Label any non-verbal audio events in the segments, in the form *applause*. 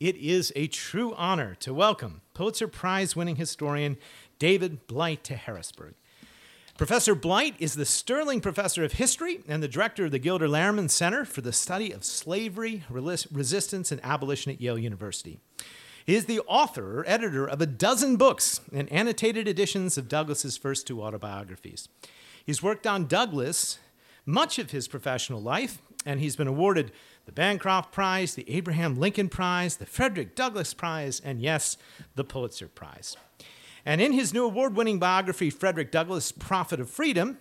it is a true honor to welcome Pulitzer Prize winning historian David Blight to Harrisburg. Professor Blight is the Sterling Professor of History and the director of the Gilder Lehrman Center for the Study of Slavery, Resistance, and Abolition at Yale University. He is the author or editor of a dozen books and annotated editions of Douglass's first two autobiographies. He's worked on Douglass much of his professional life, and he's been awarded the Bancroft Prize, the Abraham Lincoln Prize, the Frederick Douglass Prize, and yes, the Pulitzer Prize. And in his new award winning biography, Frederick Douglass, Prophet of Freedom,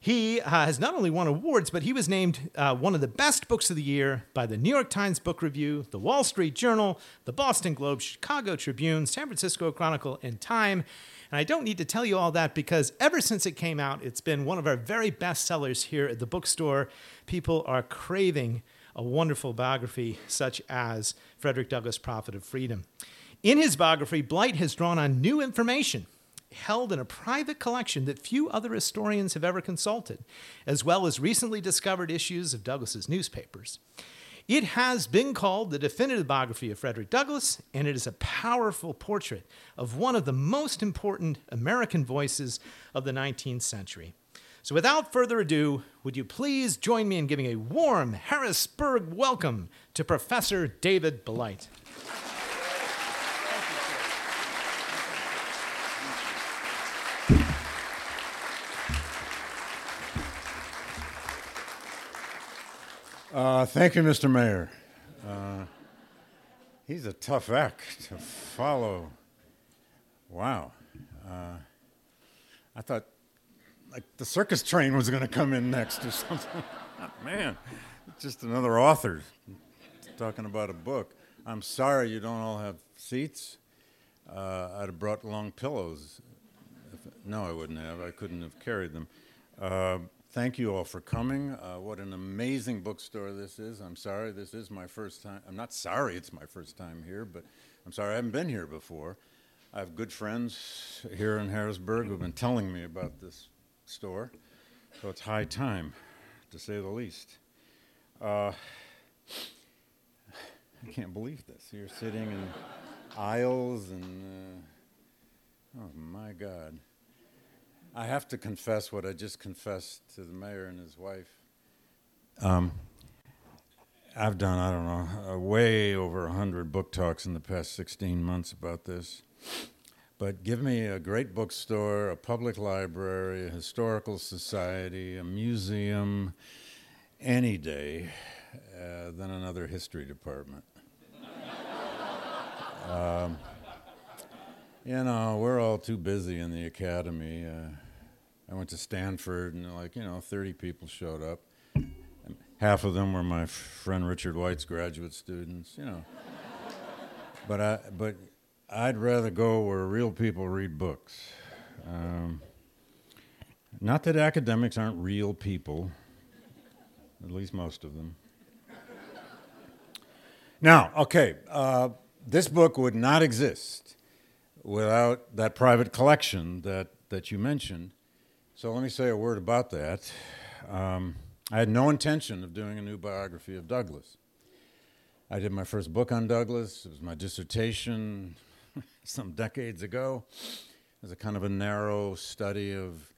he uh, has not only won awards, but he was named uh, one of the best books of the year by the New York Times Book Review, the Wall Street Journal, the Boston Globe, Chicago Tribune, San Francisco Chronicle, and Time. And I don't need to tell you all that because ever since it came out, it's been one of our very best sellers here at the bookstore. People are craving a wonderful biography such as Frederick Douglass, Prophet of Freedom. In his biography, Blight has drawn on new information held in a private collection that few other historians have ever consulted, as well as recently discovered issues of Douglass's newspapers. It has been called the definitive biography of Frederick Douglass, and it is a powerful portrait of one of the most important American voices of the 19th century. So, without further ado, would you please join me in giving a warm Harrisburg welcome to Professor David Blight? Uh, thank you, Mr. Mayor. Uh, he's a tough act to follow. Wow. Uh, I thought like the circus train was going to come in next or something. *laughs* Man, just another author talking about a book. I'm sorry you don't all have seats. Uh, I'd have brought long pillows. If, no, I wouldn't have. I couldn't have carried them. Uh, thank you all for coming. Uh, what an amazing bookstore this is. I'm sorry this is my first time. I'm not sorry it's my first time here, but I'm sorry I haven't been here before. I have good friends here in Harrisburg who've been telling me about this store. So it's high time, to say the least. Uh, I can't believe this. You're sitting in aisles and, uh, oh my God. I have to confess what I just confessed to the mayor and his wife. Um, I've done, I don't know, uh, way over 100 book talks in the past 16 months about this. But give me a great bookstore, a public library, a historical society, a museum, any day, uh, than another history department. *laughs* um, you know, we're all too busy in the academy. Uh, I went to Stanford, and like you know, 30 people showed up. Half of them were my friend Richard White's graduate students. You know, but I but I'd rather go where real people read books. Um, not that academics aren't real people, at least most of them. Now, okay, uh, this book would not exist without that private collection that, that you mentioned. So let me say a word about that. Um, I had no intention of doing a new biography of Douglass. I did my first book on Douglass, It was my dissertation *laughs* some decades ago as a kind of a narrow study of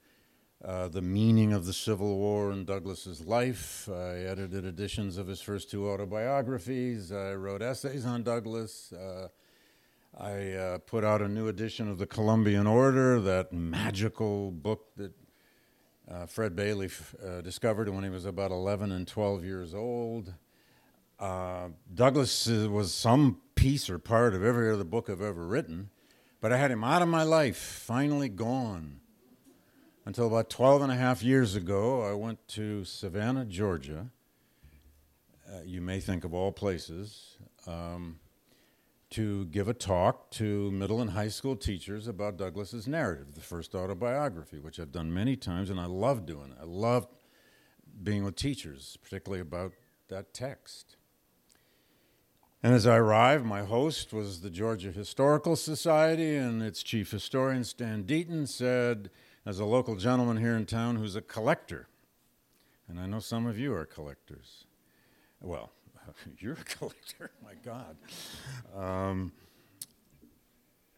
uh, the meaning of the Civil War in Douglass's life. I edited editions of his first two autobiographies. I wrote essays on Douglass. Uh, I uh, put out a new edition of the Columbian Orator, that magical book that uh, Fred Bailey f- uh, discovered when he was about 11 and 12 years old. Uh, Douglass was some piece or part of every other book I've ever written, but I had him out of my life, finally gone. Until about 12 and a half years ago, I went to Savannah, Georgia. Uh, you may think of all places. Um, to give a talk to middle and high school teachers about Douglass's narrative, the first autobiography, which I've done many times, and I love doing it. I love being with teachers, particularly about that text. And as I arrived, my host was the Georgia Historical Society, and its chief historian, Stan Deaton, said, as a local gentleman here in town who's a collector, and I know some of you are collectors. Well, *laughs* You're a collector, *laughs* my God. Um,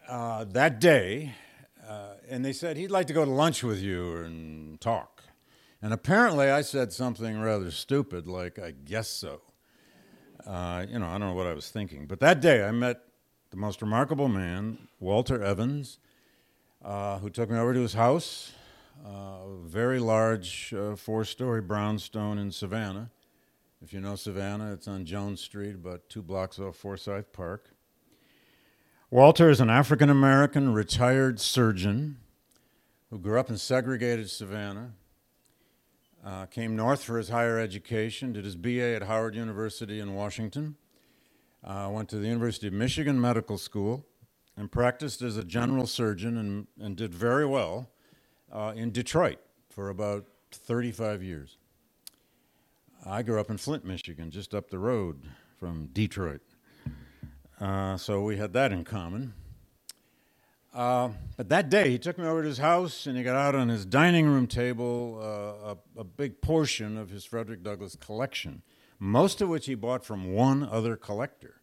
uh, that day, uh, and they said he'd like to go to lunch with you and talk. And apparently, I said something rather stupid, like, I guess so. Uh, you know, I don't know what I was thinking. But that day, I met the most remarkable man, Walter Evans, uh, who took me over to his house, uh, a very large uh, four story brownstone in Savannah. If you know Savannah, it's on Jones Street, about two blocks off Forsyth Park. Walter is an African American retired surgeon who grew up in segregated Savannah, uh, came north for his higher education, did his BA at Howard University in Washington, uh, went to the University of Michigan Medical School, and practiced as a general surgeon and, and did very well uh, in Detroit for about 35 years. I grew up in Flint, Michigan, just up the road from Detroit. Uh, so we had that in common. Uh, but that day, he took me over to his house and he got out on his dining room table uh, a, a, big portion of his Frederick Douglass collection, most of which he bought from one other collector.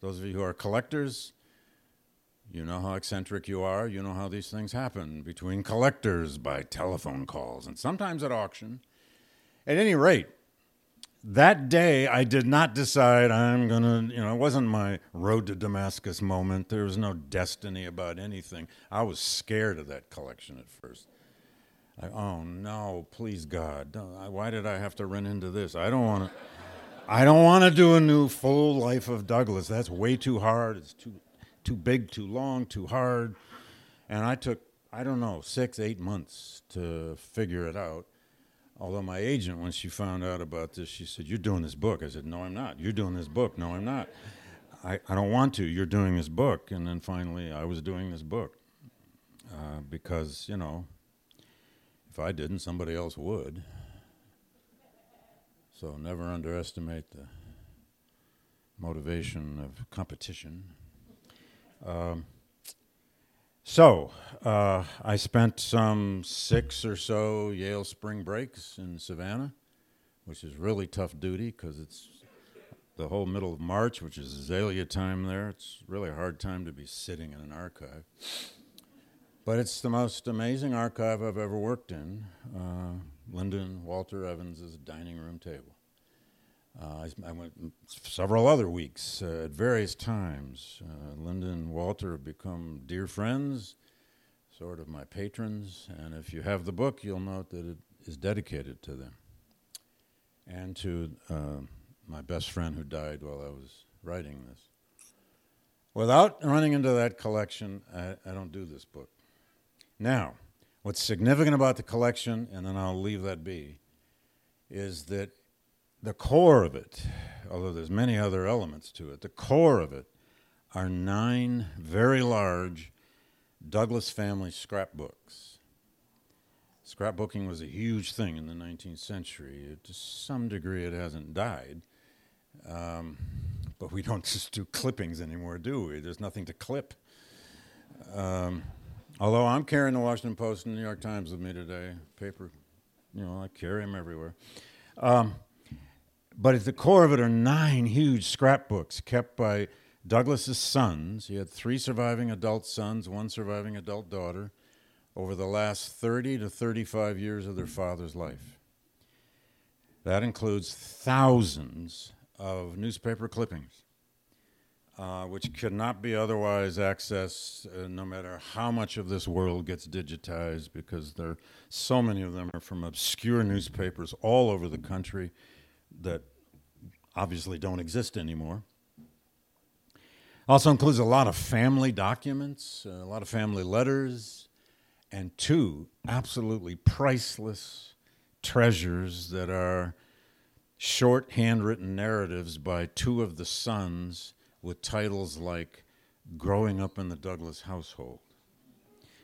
Those of you who are collectors, you know how eccentric you are. You know how these things happen between collectors by telephone calls and sometimes at auction. At any rate, that day I did not decide I'm going to, you know, it wasn't my road to Damascus moment. There was no destiny about anything. I was scared of that collection at first. I, oh no, please God. Why did I have to run into this? I don't want to I don't want to do a new full life of Douglass. That's way too hard. It's too too big, too long, too hard. And I took I don't know, 6 8 months to figure it out. Although my agent, when she found out about this, she said, You're doing this book. I said, No, I'm not. You're doing this book. No, I'm not. I, I don't want to. You're doing this book. And then finally, I was doing this book uh, because, you know, if I didn't, somebody else would. So never underestimate the motivation of competition. Um, so, uh, I spent some six or so Yale spring breaks in Savannah, which is really tough duty because it's the whole middle of March, which is azalea time there. It's really a hard time to be sitting in an archive. But it's the most amazing archive I've ever worked in. Uh, Linda and Walter Evans' dining room table. Uh, I, went several other weeks uh, at various times. Uh, Linda and Walter have become dear friends, sort of my patrons, and if you have the book, you'll note that it is dedicated to them and to uh, my best friend who died while I was writing this. Without running into that collection, I, I don't do this book. Now, what's significant about the collection, and then I'll leave that be, is that the core of it, although there's many other elements to it, the core of it are nine very large Douglass family scrapbooks. Scrapbooking was a huge thing in the 19th century. to some degree, it hasn't died. Um, but we don't *laughs* just do clippings anymore, do we? There's nothing to clip. Um, although I'm carrying the Washington Post and the New York Times with me today, paper, you know, I carry them everywhere. Um, but at the core of it are nine huge scrapbooks kept by Douglass's sons. He had three surviving adult sons, one surviving adult daughter, over the last 30 to 35 years of their father's life. That includes thousands of newspaper clippings, uh, which could not be otherwise accessed uh, no matter how much of this world gets digitized, because there so many of them are from obscure newspapers all over the country that obviously don't exist anymore. Also includes a lot of family documents, uh, a lot of family letters, and two absolutely priceless treasures that are short handwritten narratives by two of the sons with titles like Growing Up in the Douglass Household.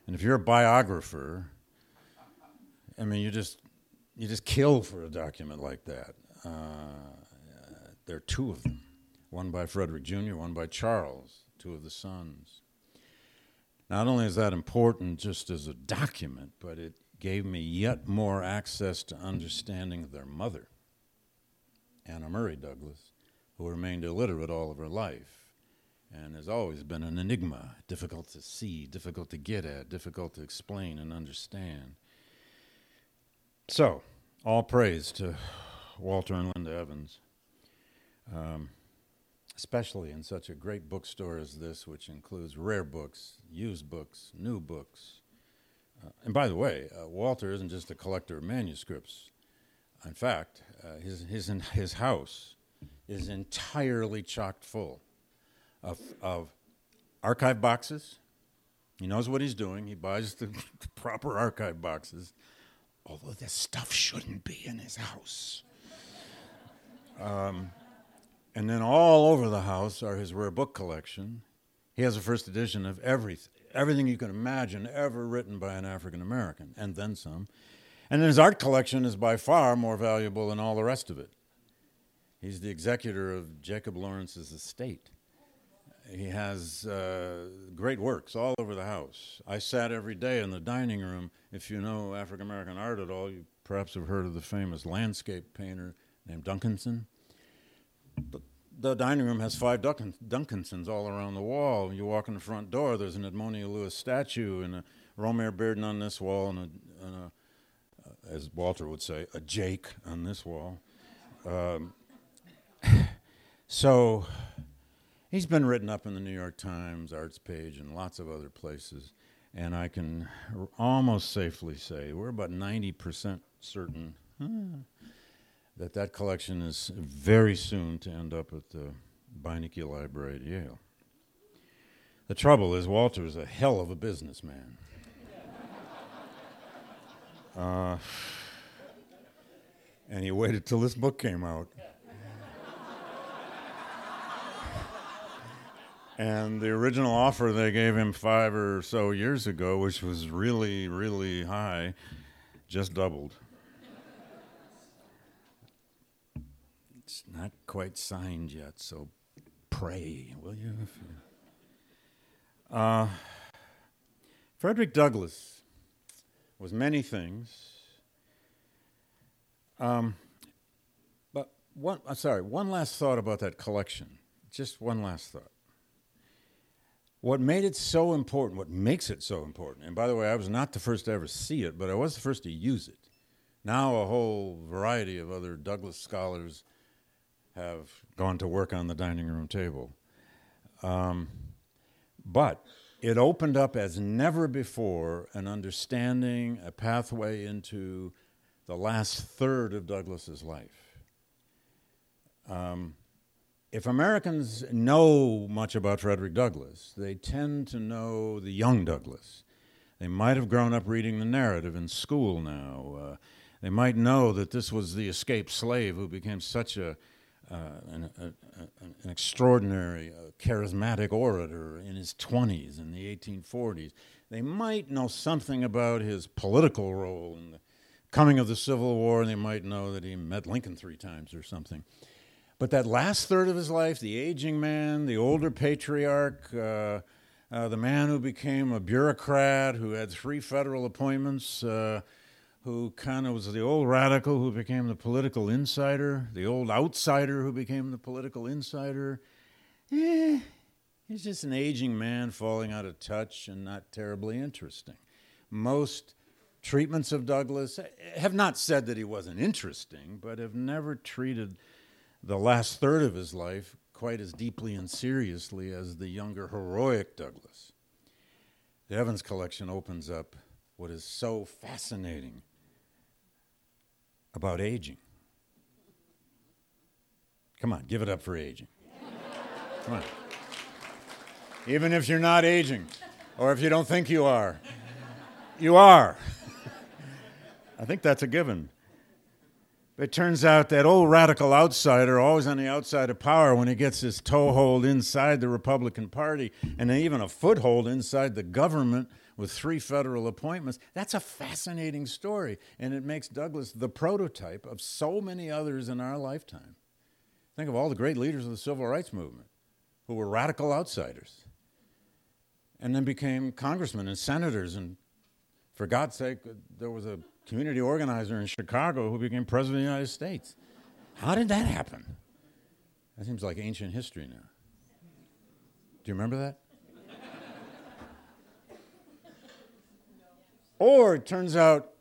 And if you're a biographer, I mean, you just you just kill for a document like that. Uh, there are two of them one by Frederick Jr., one by Charles, two of the sons. Not only is that important just as a document, but it gave me yet more access to understanding their mother, Anna Murray Douglass, who remained illiterate all of her life and has always been an enigma, difficult to see, difficult to get at, difficult to explain and understand. So, all praise to Walter and Linda Evans, um, especially in such a great bookstore as this, which includes rare books, used books, new books. Uh, and by the way, uh, Walter isn't just a collector of manuscripts. In fact, uh, his, his, *laughs* his house is entirely chocked full of, of archive boxes. He knows what he's doing. He buys the *laughs* proper archive boxes, although this stuff shouldn't be in his house. Um, and then all over the house are his rare book collection. He has a first edition of everything, everything you can imagine ever written by an African American, and then some. And his art collection is by far more valuable than all the rest of it. He's the executor of Jacob Lawrence's estate. He has uh, great works all over the house. I sat every day in the dining room. If you know African American art at all, you perhaps have heard of the famous landscape painter named Duncanson. The, the dining room has five Duncan, Duncansons all around the wall. You walk in the front door, there's an Edmonia Lewis statue and a Romare Bearden on this wall, and a, and a uh, as Walter would say, a Jake on this wall. Um, so he's been written up in the New York Times, Arts Page, and lots of other places. And I can r- almost safely say we're about 90% certain huh, that that collection is very soon to end up at the Beinecke Library at Yale. The trouble is, Walter is a hell of a businessman. *laughs* Uh, and he waited till this book came out. And the original offer they gave him five or so years ago, which was really, really high, just doubled. It's not quite signed yet, so pray, will you? Uh, Frederick Douglass was many things. Um, but one, sorry, one last thought about that collection. Just one last thought what made it so important, what makes it so important, and by the way, I was not the first to ever see it, but I was the first to use it. Now, a whole variety of other Douglass scholars have gone to work on the dining room table. Um, but it opened up as never before an understanding, a pathway into the last third of Douglass's life. Um, if Americans know much about Frederick Douglass, they tend to know the young Douglass. They might have grown up reading the narrative in school now. Uh, they might know that this was the escaped slave who became such a, an, a, an, extraordinary, uh, charismatic orator in his 20s in the 1840s. They might know something about his political role in the coming of the Civil War, and they might know that he met Lincoln three times or something. But that last third of his life, the aging man, the older patriarch, uh, uh, the man who became a bureaucrat, who had three federal appointments, uh, who kind of was the old radical who became the political insider, the old outsider who became the political insider. Eh, he's just an aging man falling out of touch and not terribly interesting. Most treatments of Douglass have not said that he wasn't interesting, but have never treated the last third of his life quite as deeply and seriously as the younger heroic Douglass. The Evans collection opens up what is so fascinating about aging. Come on, give it up for aging. Come on. Even if you're not aging, or if you don't think you are, you are. *laughs* I think that's a given. It turns out that old radical outsider, always on the outside of power, when he gets his toehold inside the Republican Party and even a foothold inside the government with three federal appointments, that's a fascinating story. And it makes Douglass the prototype of so many others in our lifetime. Think of all the great leaders of the civil rights movement who were radical outsiders and then became congressmen and senators. And for God's sake, there was a community organizer in Chicago who became president of the United States. How did that happen? That seems like ancient history now. Do you remember that? Or it turns out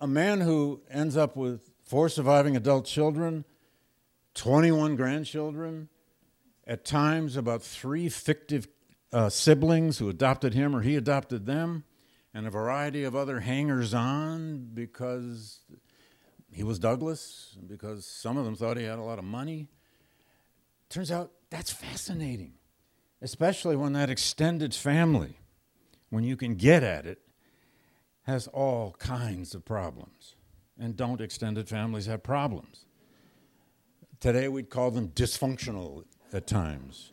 a man who ends up with four surviving adult children, 21 grandchildren, at times about three fictive uh, siblings who adopted him or he adopted them, and a variety of other hangers on because he was Douglass, because some of them thought he had a lot of money. Turns out that's fascinating, especially when that extended family, when you can get at it, has all kinds of problems. And don't extended families have problems? Today we'd call them dysfunctional at times.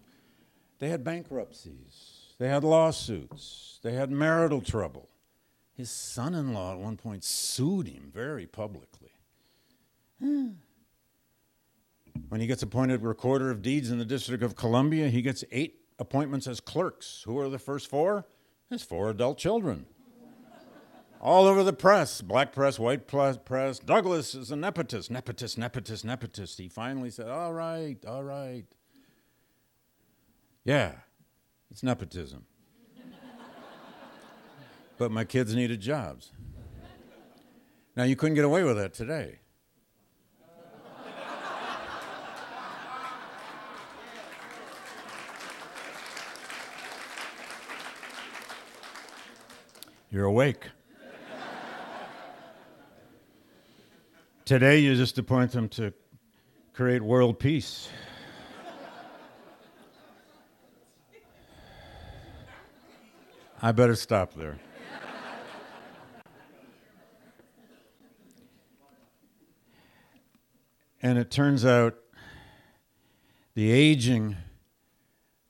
They had bankruptcies, they had lawsuits, they had marital trouble. His son in law at one point sued him very publicly. Hmm. When he gets appointed recorder of deeds in the District of Columbia, he gets eight appointments as clerks. Who are the first four? His four adult children. All over the press, black press, white press. Douglass is a nepotist, nepotist, nepotist, nepotist. He finally said, All right, all right. Yeah, it's nepotism. but my kids needed jobs. Now, you couldn't get away with that today. You're awake. Today, you just appoint them to create world peace. I better stop there. and it turns out the aging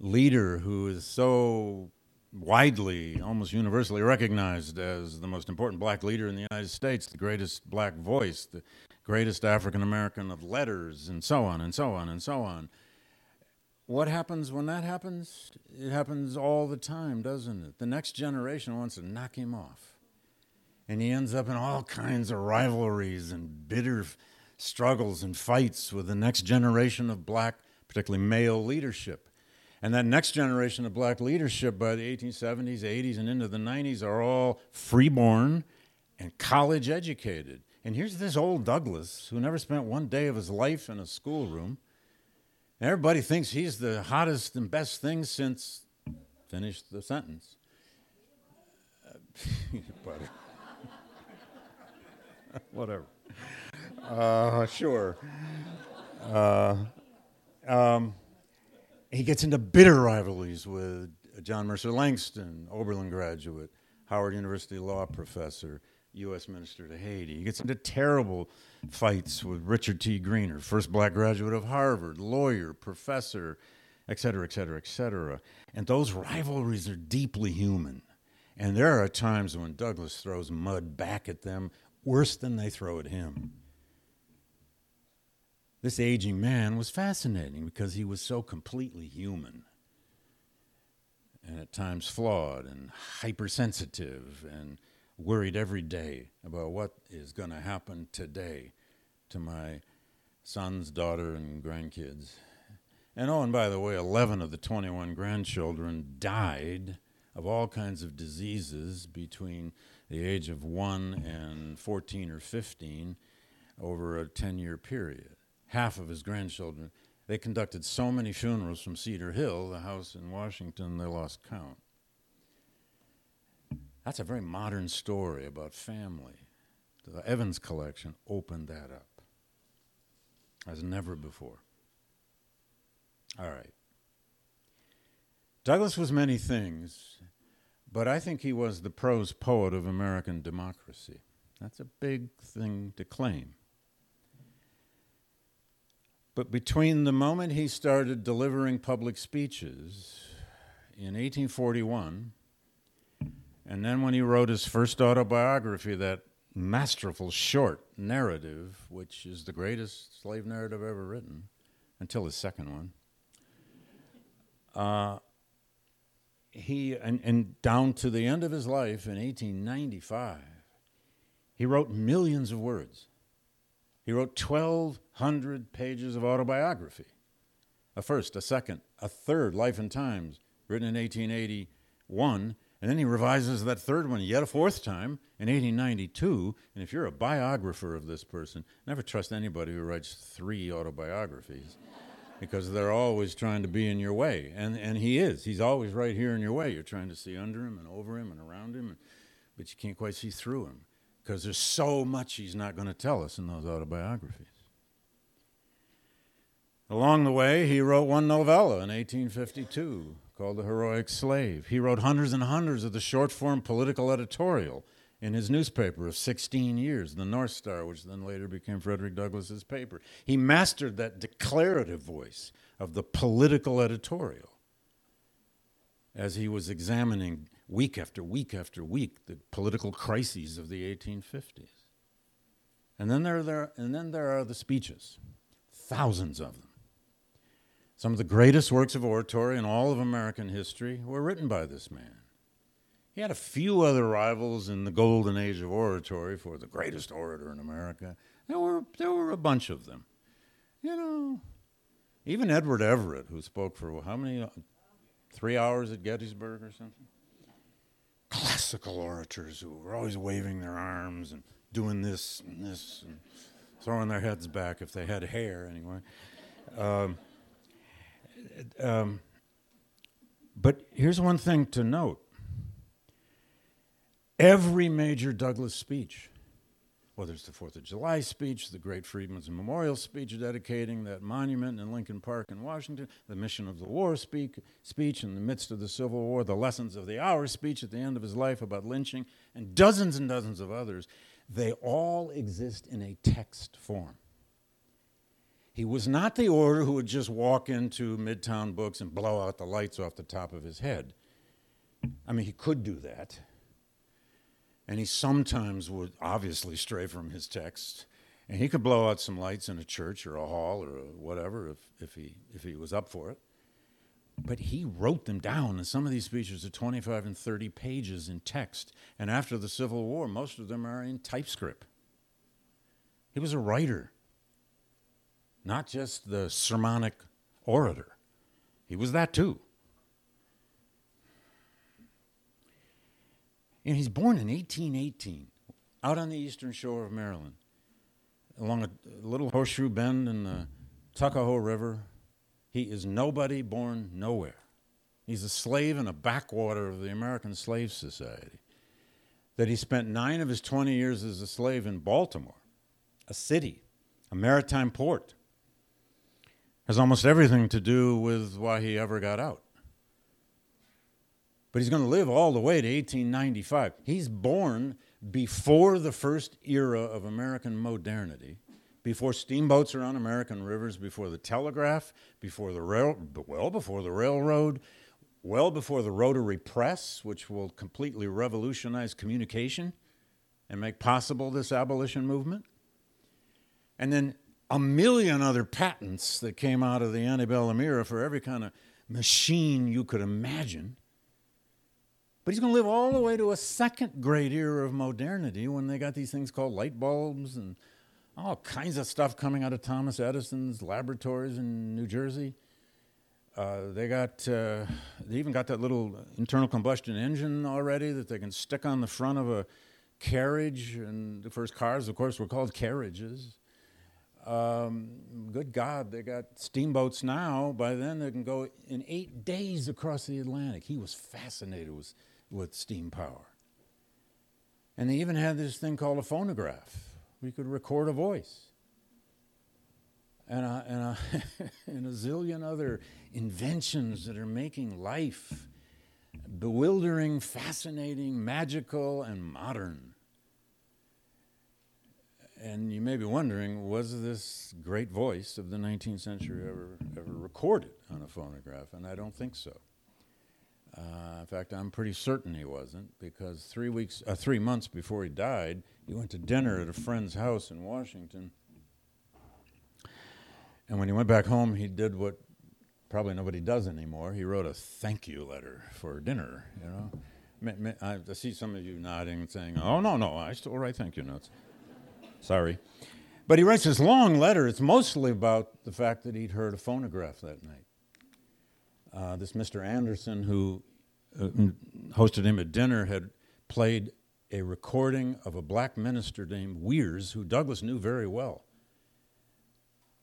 leader who is so widely, almost universally recognized as the most important black leader in the United States, the greatest black voice, the greatest African American of letters, and so on and so on and so on. What happens when that happens? It happens all the time, doesn't it? The next generation wants to knock him off. And he ends up in all kinds of rivalries and bitter struggles and fights with the next generation of black, particularly male leadership. And that next generation of black leadership by the 1870s, 80s, and into the 90s are all freeborn and college educated. And here's this old Douglass who never spent one day of his life in a schoolroom. Everybody thinks he's the hottest and best thing since. Finish the sentence. *laughs* *laughs* Whatever. Uh, sure. Uh, um, he gets into bitter rivalries with John Mercer Langston, Oberlin graduate, Howard University law professor, U.S. minister to Haiti. He gets into terrible fights with Richard T. Greener, first black graduate of Harvard, lawyer, professor, et cetera, et cetera, et cetera. And those rivalries are deeply human. And there are times when Douglass throws mud back at them worse than they throw at him. This aging man was fascinating because he was so completely human and at times flawed and hypersensitive and worried every day about what is going to happen today to my sons, daughter, and grandkids. And oh, and by the way, 11 of the 21 grandchildren died of all kinds of diseases between the age of 1 and 14 or 15 over a 10 year period half of his grandchildren. They conducted so many funerals from Cedar Hill, the house in Washington, they lost count. That's a very modern story about family. The Evans collection opened that up as never before. All right. Douglass was many things, but I think he was the prose poet of American democracy. That's a big thing to claim. But between the moment he started delivering public speeches in 1841 and then when he wrote his first autobiography, that masterful short narrative, which is the greatest slave narrative ever written, until his second one, uh, he and, and down to the end of his life in 1895, he wrote millions of words. He wrote 1,200 pages of autobiography a first, a second, a third, Life and Times, written in 1881. And then he revises that third one yet a fourth time in 1892. And if you're a biographer of this person, never trust anybody who writes three autobiographies *laughs* because they're always trying to be in your way. And, and he is. He's always right here in your way. You're trying to see under him and over him and around him, but you can't quite see through him because there's so much he's not going to tell us in those autobiographies. Along the way, he wrote one novella in 1852 called The Heroic Slave. He wrote hundreds and hundreds of the short form political editorial in his newspaper of 16 years, the North Star, which then later became Frederick Douglass's paper. He mastered that declarative voice of the political editorial as he was examining week after week after week the political crises of the 1850s. And then there, there, and then there are the speeches, thousands of them. Some of the greatest works of oratory in all of American history were written by this man. He had a few other rivals in the golden age of oratory for the greatest orator in America. There were, there were a bunch of them. You know, even Edward Everett, who spoke for how many? Three hours at Gettysburg or something? Classical orators who were always waving their arms and doing this and this and throwing their heads back if they had hair, anyway. Um, um, but here's one thing to note every major Douglass speech, whether it's the Fourth of July speech, the Great Freedmen's Memorial speech dedicating that monument in Lincoln Park in Washington, the Mission of the War speak, speech in the midst of the Civil War, the Lessons of the Hour speech at the end of his life about lynching, and dozens and dozens of others, they all exist in a text form. He was not the orator who would just walk into Midtown Books and blow out the lights off the top of his head. I mean, he could do that. And he sometimes would obviously stray from his text. And he could blow out some lights in a church or a hall or whatever if, if, he, if he was up for it. But he wrote them down, and some of these speeches are 25 and 30 pages in text. And after the Civil War, most of them are in typescript. He was a writer not just the sermonic orator. He was that too. And he's born in 1818 out on the eastern shore of Maryland, along a little horseshoe bend in the Tuckahoe River. He is nobody born nowhere. He's a slave in a backwater of the American Slave Society. That he spent nine of his 20 years as a slave in Baltimore, a city, a maritime port, has almost everything to do with why he ever got out. But he's going to live all the way to 1895. He's born before the first era of American modernity, before steamboats are on American rivers, before the telegraph, before the rail, well before the railroad, well before the rotary press, which will completely revolutionize communication and make possible this abolition movement. And then a million other patents that came out of the antebellum era for every kind of machine you could imagine. But he's going to live all the way to a second great era of modernity when they got these things called light bulbs and all kinds of stuff coming out of Thomas Edison's laboratories in New Jersey. Uh, they got, uh, they even got that little internal combustion engine already that they can stick on the front of a carriage. And the first cars, of course, were called carriages. Um, good God, they got steamboats now. By then, they can go in eight days across the Atlantic. He was fascinated with, with steam power. And they even had this thing called a phonograph. We could record a voice. And a, and, a *laughs* and a zillion other inventions that are making life bewildering, fascinating, magical, and modern. And you may be wondering, was this great voice of the 19th century ever, ever recorded on a phonograph? And I don't think so. Uh, in fact, I'm pretty certain he wasn't, because three weeks, uh, three months before he died, he went to dinner at a friend's house in Washington. And when he went back home, he did what probably nobody does anymore. He wrote a thank you letter for dinner. You know, I see some of you nodding and saying, "Oh no, no, I still write thank you notes." Sorry. But he writes this long letter. It's mostly about the fact that he'd heard a phonograph that night. Uh, this Mr. Anderson, who uh, hosted him at dinner, had played a recording of a black minister named Weirs, who Douglass knew very well.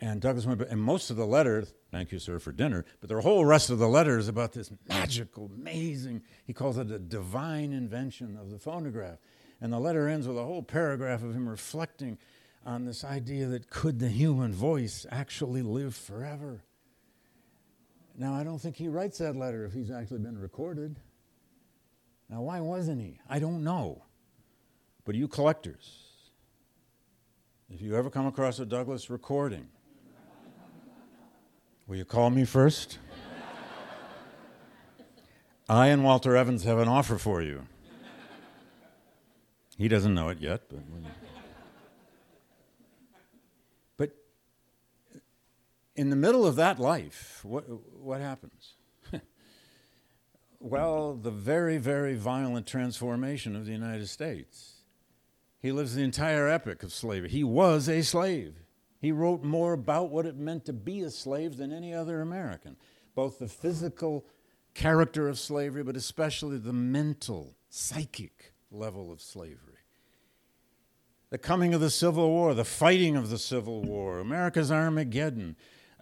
And Douglass went, and most of the letter, thank you, sir, for dinner, but the whole rest of the letter is about this magical, amazing, he calls it a divine invention of the phonograph. And the letter ends with a whole paragraph of him reflecting on this idea that could the human voice actually live forever? Now, I don't think he writes that letter if he's actually been recorded. Now, why wasn't he? I don't know. But you collectors, if you ever come across a Douglass recording, will you call me first? I and Walter Evans have an offer for you. He doesn't know it yet, but. In the middle of that life, what, what happens? *laughs* well, the very, very violent transformation of the United States. He lives the entire epic of slavery. He was a slave. He wrote more about what it meant to be a slave than any other American, both the physical character of slavery, but especially the mental, psychic level of slavery. The coming of the Civil War, the fighting of the Civil War, America's Armageddon,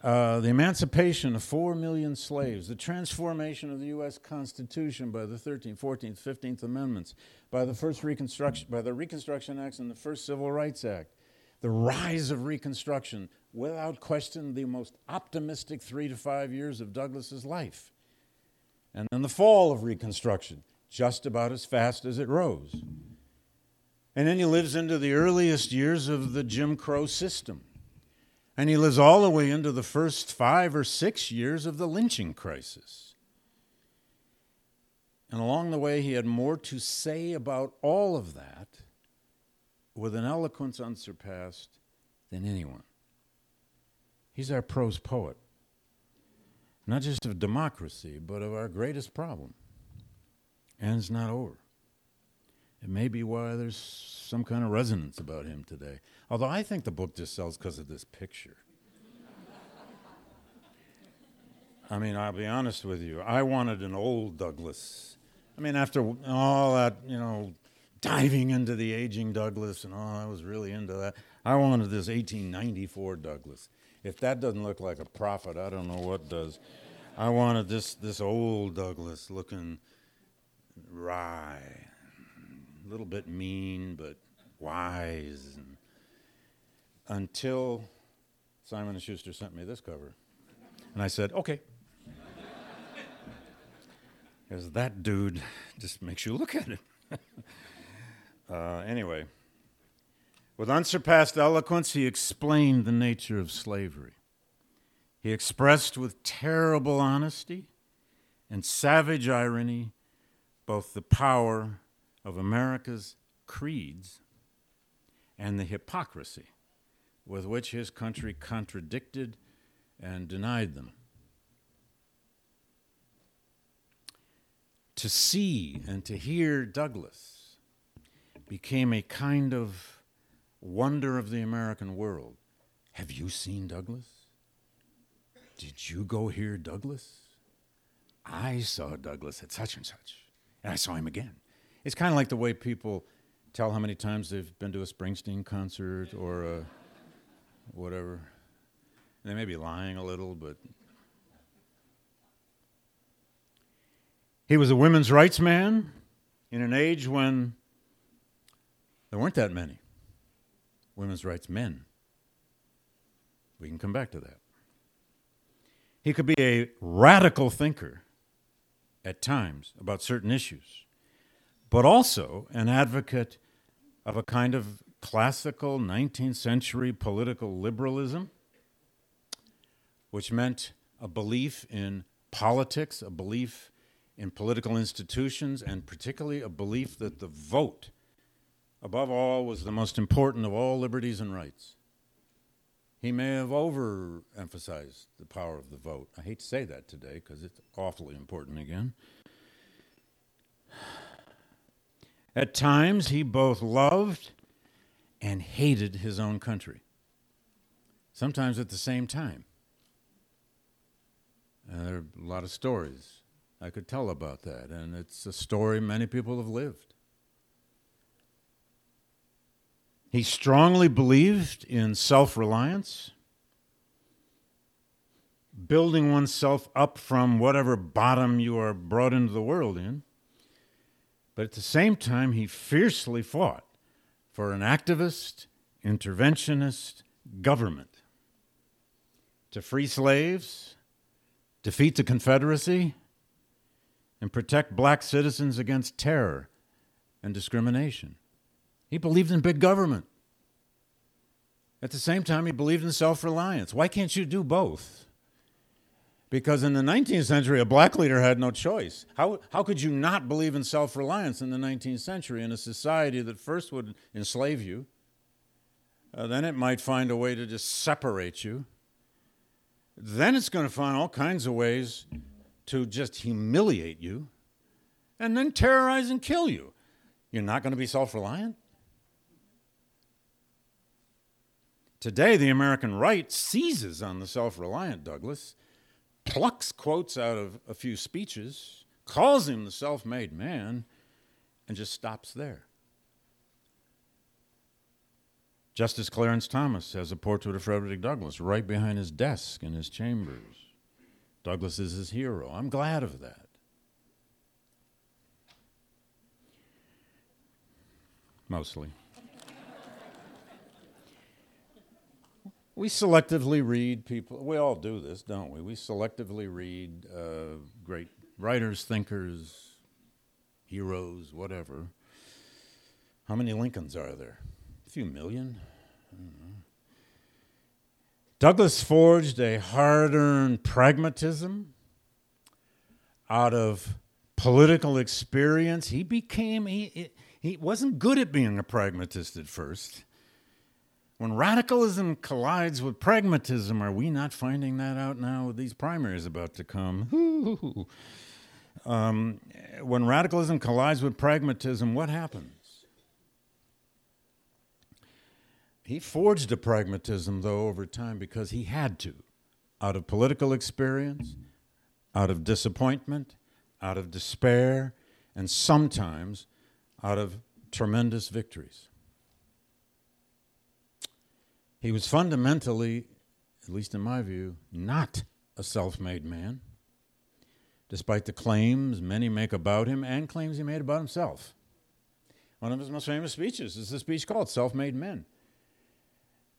uh, the emancipation of four million slaves, the transformation of the U.S. Constitution by the 13th, 14th, 15th Amendments, by the first Reconstruction, by the Reconstruction Acts and the first Civil Rights Act, the rise of Reconstruction, without question, the most optimistic three to five years of Douglass's life, and then the fall of Reconstruction, just about as fast as it rose. And then he lives into the earliest years of the Jim Crow system. And he lives all the way into the first five or six years of the lynching crisis. And along the way, he had more to say about all of that with an eloquence unsurpassed than anyone. He's our prose poet, not just of democracy, but of our greatest problem. And it's not over. It may be why there's some kind of resonance about him today. Although I think the book just sells because of this picture. I mean, I'll be honest with you. I wanted an old Douglass. I mean, after all that, you know, diving into the aging Douglass and all, I was really into that. I wanted this 1894 Douglass. If that doesn't look like a prophet, I don't know what does. I wanted this this old Douglass looking wry a little bit mean, but wise. And until Simon & Schuster sent me this cover. And I said, okay. *laughs* Because that dude just makes you look at it. *laughs* uh, anyway, with unsurpassed eloquence, he explained the nature of slavery. He expressed with terrible honesty and savage irony both the power of America's creeds and the hypocrisy with which his country contradicted and denied them. To see and to hear Douglass became a kind of wonder of the American world. Have you seen Douglass? Did you go hear Douglass? I saw Douglass at such and such, and I saw him again. It's kind of like the way people tell how many times they've been to a Springsteen concert or a whatever. They may be lying a little, but. He was a women's rights man in an age when there weren't that many women's rights men. We can come back to that. He could be a radical thinker at times about certain issues but also an advocate of a kind of classical 19th century political liberalism, which meant a belief in politics, a belief in political institutions, and particularly a belief that the vote, above all, was the most important of all liberties and rights. He may have overemphasized the power of the vote. I hate to say that today because it's awfully important again. At times, he both loved and hated his own country. sometimes at the same time. And there are a lot of stories I could tell about that, and it's a story many people have lived. He strongly believed in self reliance, building oneself up from whatever bottom you are brought into the world in. But at the same time, he fiercely fought for an activist, interventionist government to free slaves, defeat the Confederacy, and protect black citizens against terror and discrimination. He believed in big government. At the same time, he believed in self reliance. Why can't you do both? Because in the 19th century, a black leader had no choice. How, how could you not believe in self reliance in the 19th century in a society that first would enslave you, uh, then it might find a way to just separate you, then it's going to find all kinds of ways to just humiliate you, and then terrorize and kill you? You're not going to be self reliant? Today, the American right seizes on the self reliant Douglass, plucks quotes out of a few speeches, calls him the self made man, and just stops there. Justice Clarence Thomas has a portrait of Frederick Douglass right behind his desk in his chambers. Douglass is his hero. I'm glad of that. Mostly. We selectively read people. We all do this, don't we? We selectively read uh, great writers, thinkers, heroes, whatever. How many Lincolns are there? A few million? Douglass forged a hard earned pragmatism out of political experience. He became, he, he wasn't good at being a pragmatist at first. When radicalism collides with pragmatism, are we not finding that out now with these primaries about to come? Um, when radicalism collides with pragmatism, what happens? He forged a pragmatism, though, over time because he had to, out of political experience, out of disappointment, out of despair, and sometimes out of tremendous victories. He was fundamentally, at least in my view, not a self made man, despite the claims many make about him and claims he made about himself. One of his most famous speeches is a speech called Self Made Men.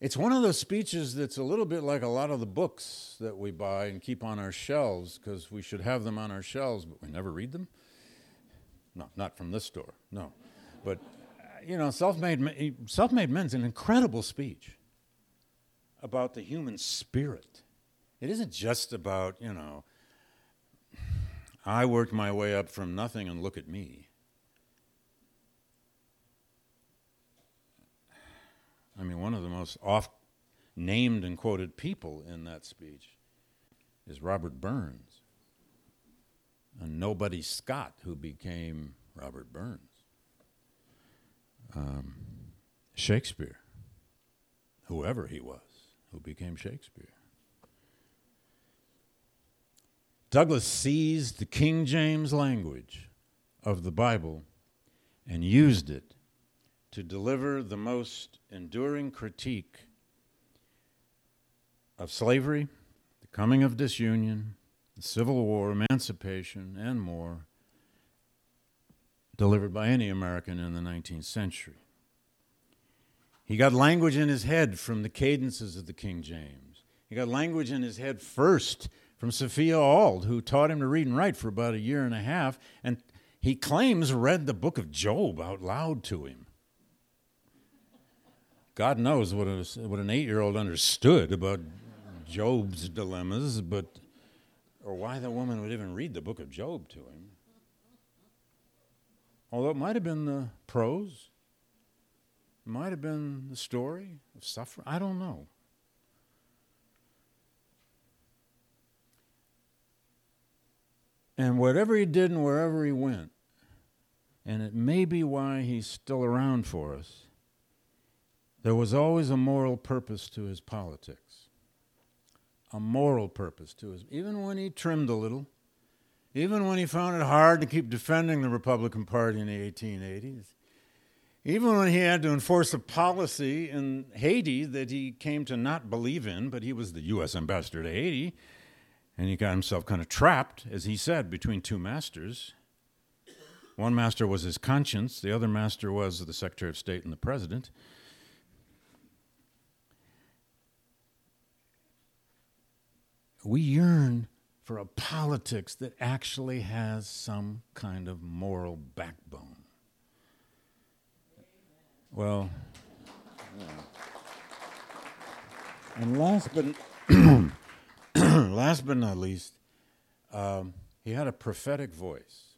It's one of those speeches that's a little bit like a lot of the books that we buy and keep on our shelves because we should have them on our shelves, but we never read them. No, not from this store, no. But, you know, Self Made, Men's an incredible speech about the human spirit. It isn't just about, you know, I worked my way up from nothing and look at me. I mean, one of the most oft named and quoted people in that speech is Robert Burns, and nobody Scot, who became Robert Burns. Um, Shakespeare, whoever he was who became Shakespeare. Douglass seized the King James language of the Bible and used it to deliver the most enduring critique of slavery, the coming of disunion, the Civil War, emancipation, and more, delivered by any American in the 19th century. He got language in his head from the cadences of the King James. He got language in his head first from Sophia Auld, who taught him to read and write for about a year and a half, and he claims read the book of Job out loud to him. God knows what, a, what an eight year old understood about Job's dilemmas, but or why the woman would even read the book of Job to him. Although it might have been the prose, it might have been the story of suffering. I don't know. And whatever he did and wherever he went, and it may be why he's still around for us, there was always a moral purpose to his politics. a moral purpose to his, even when he trimmed a little, even when he found it hard to keep defending the Republican Party in the 1880s, even when he had to enforce a policy in Haiti that he came to not believe in, but he was the U.S. ambassador to Haiti, and he got himself kind of trapped, as he said, between two masters. One master was his conscience, the other master was the Secretary of State and the President. We yearn for a politics that actually has some kind of moral backbone. Well, yeah. and last but *clears throat* last but not least, um, he had a prophetic voice.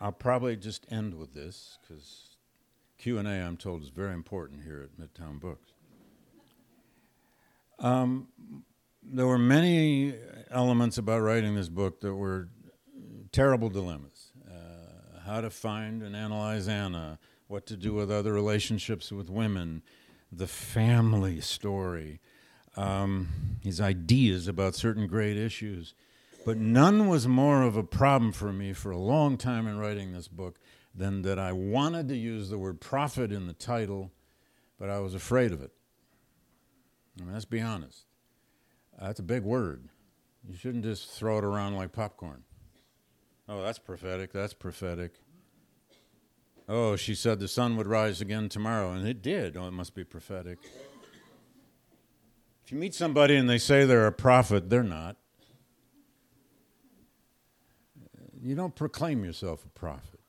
I'll probably just end with this because Q and A, I'm told, is very important here at Midtown Books. Um, there were many elements about writing this book that were terrible dilemmas. Uh, how to find and analyze Anna, what to do with other relationships with women, the family story, um, his ideas about certain great issues. But none was more of a problem for me for a long time in writing this book than that I wanted to use the word prophet in the title, but I was afraid of it. I mean, let's be honest. That's a big word. You shouldn't just throw it around like popcorn. Oh, that's prophetic. That's prophetic. Oh, she said the sun would rise again tomorrow, and it did. Oh, it must be prophetic. If you meet somebody and they say they're a prophet, they're not. You don't proclaim yourself a prophet.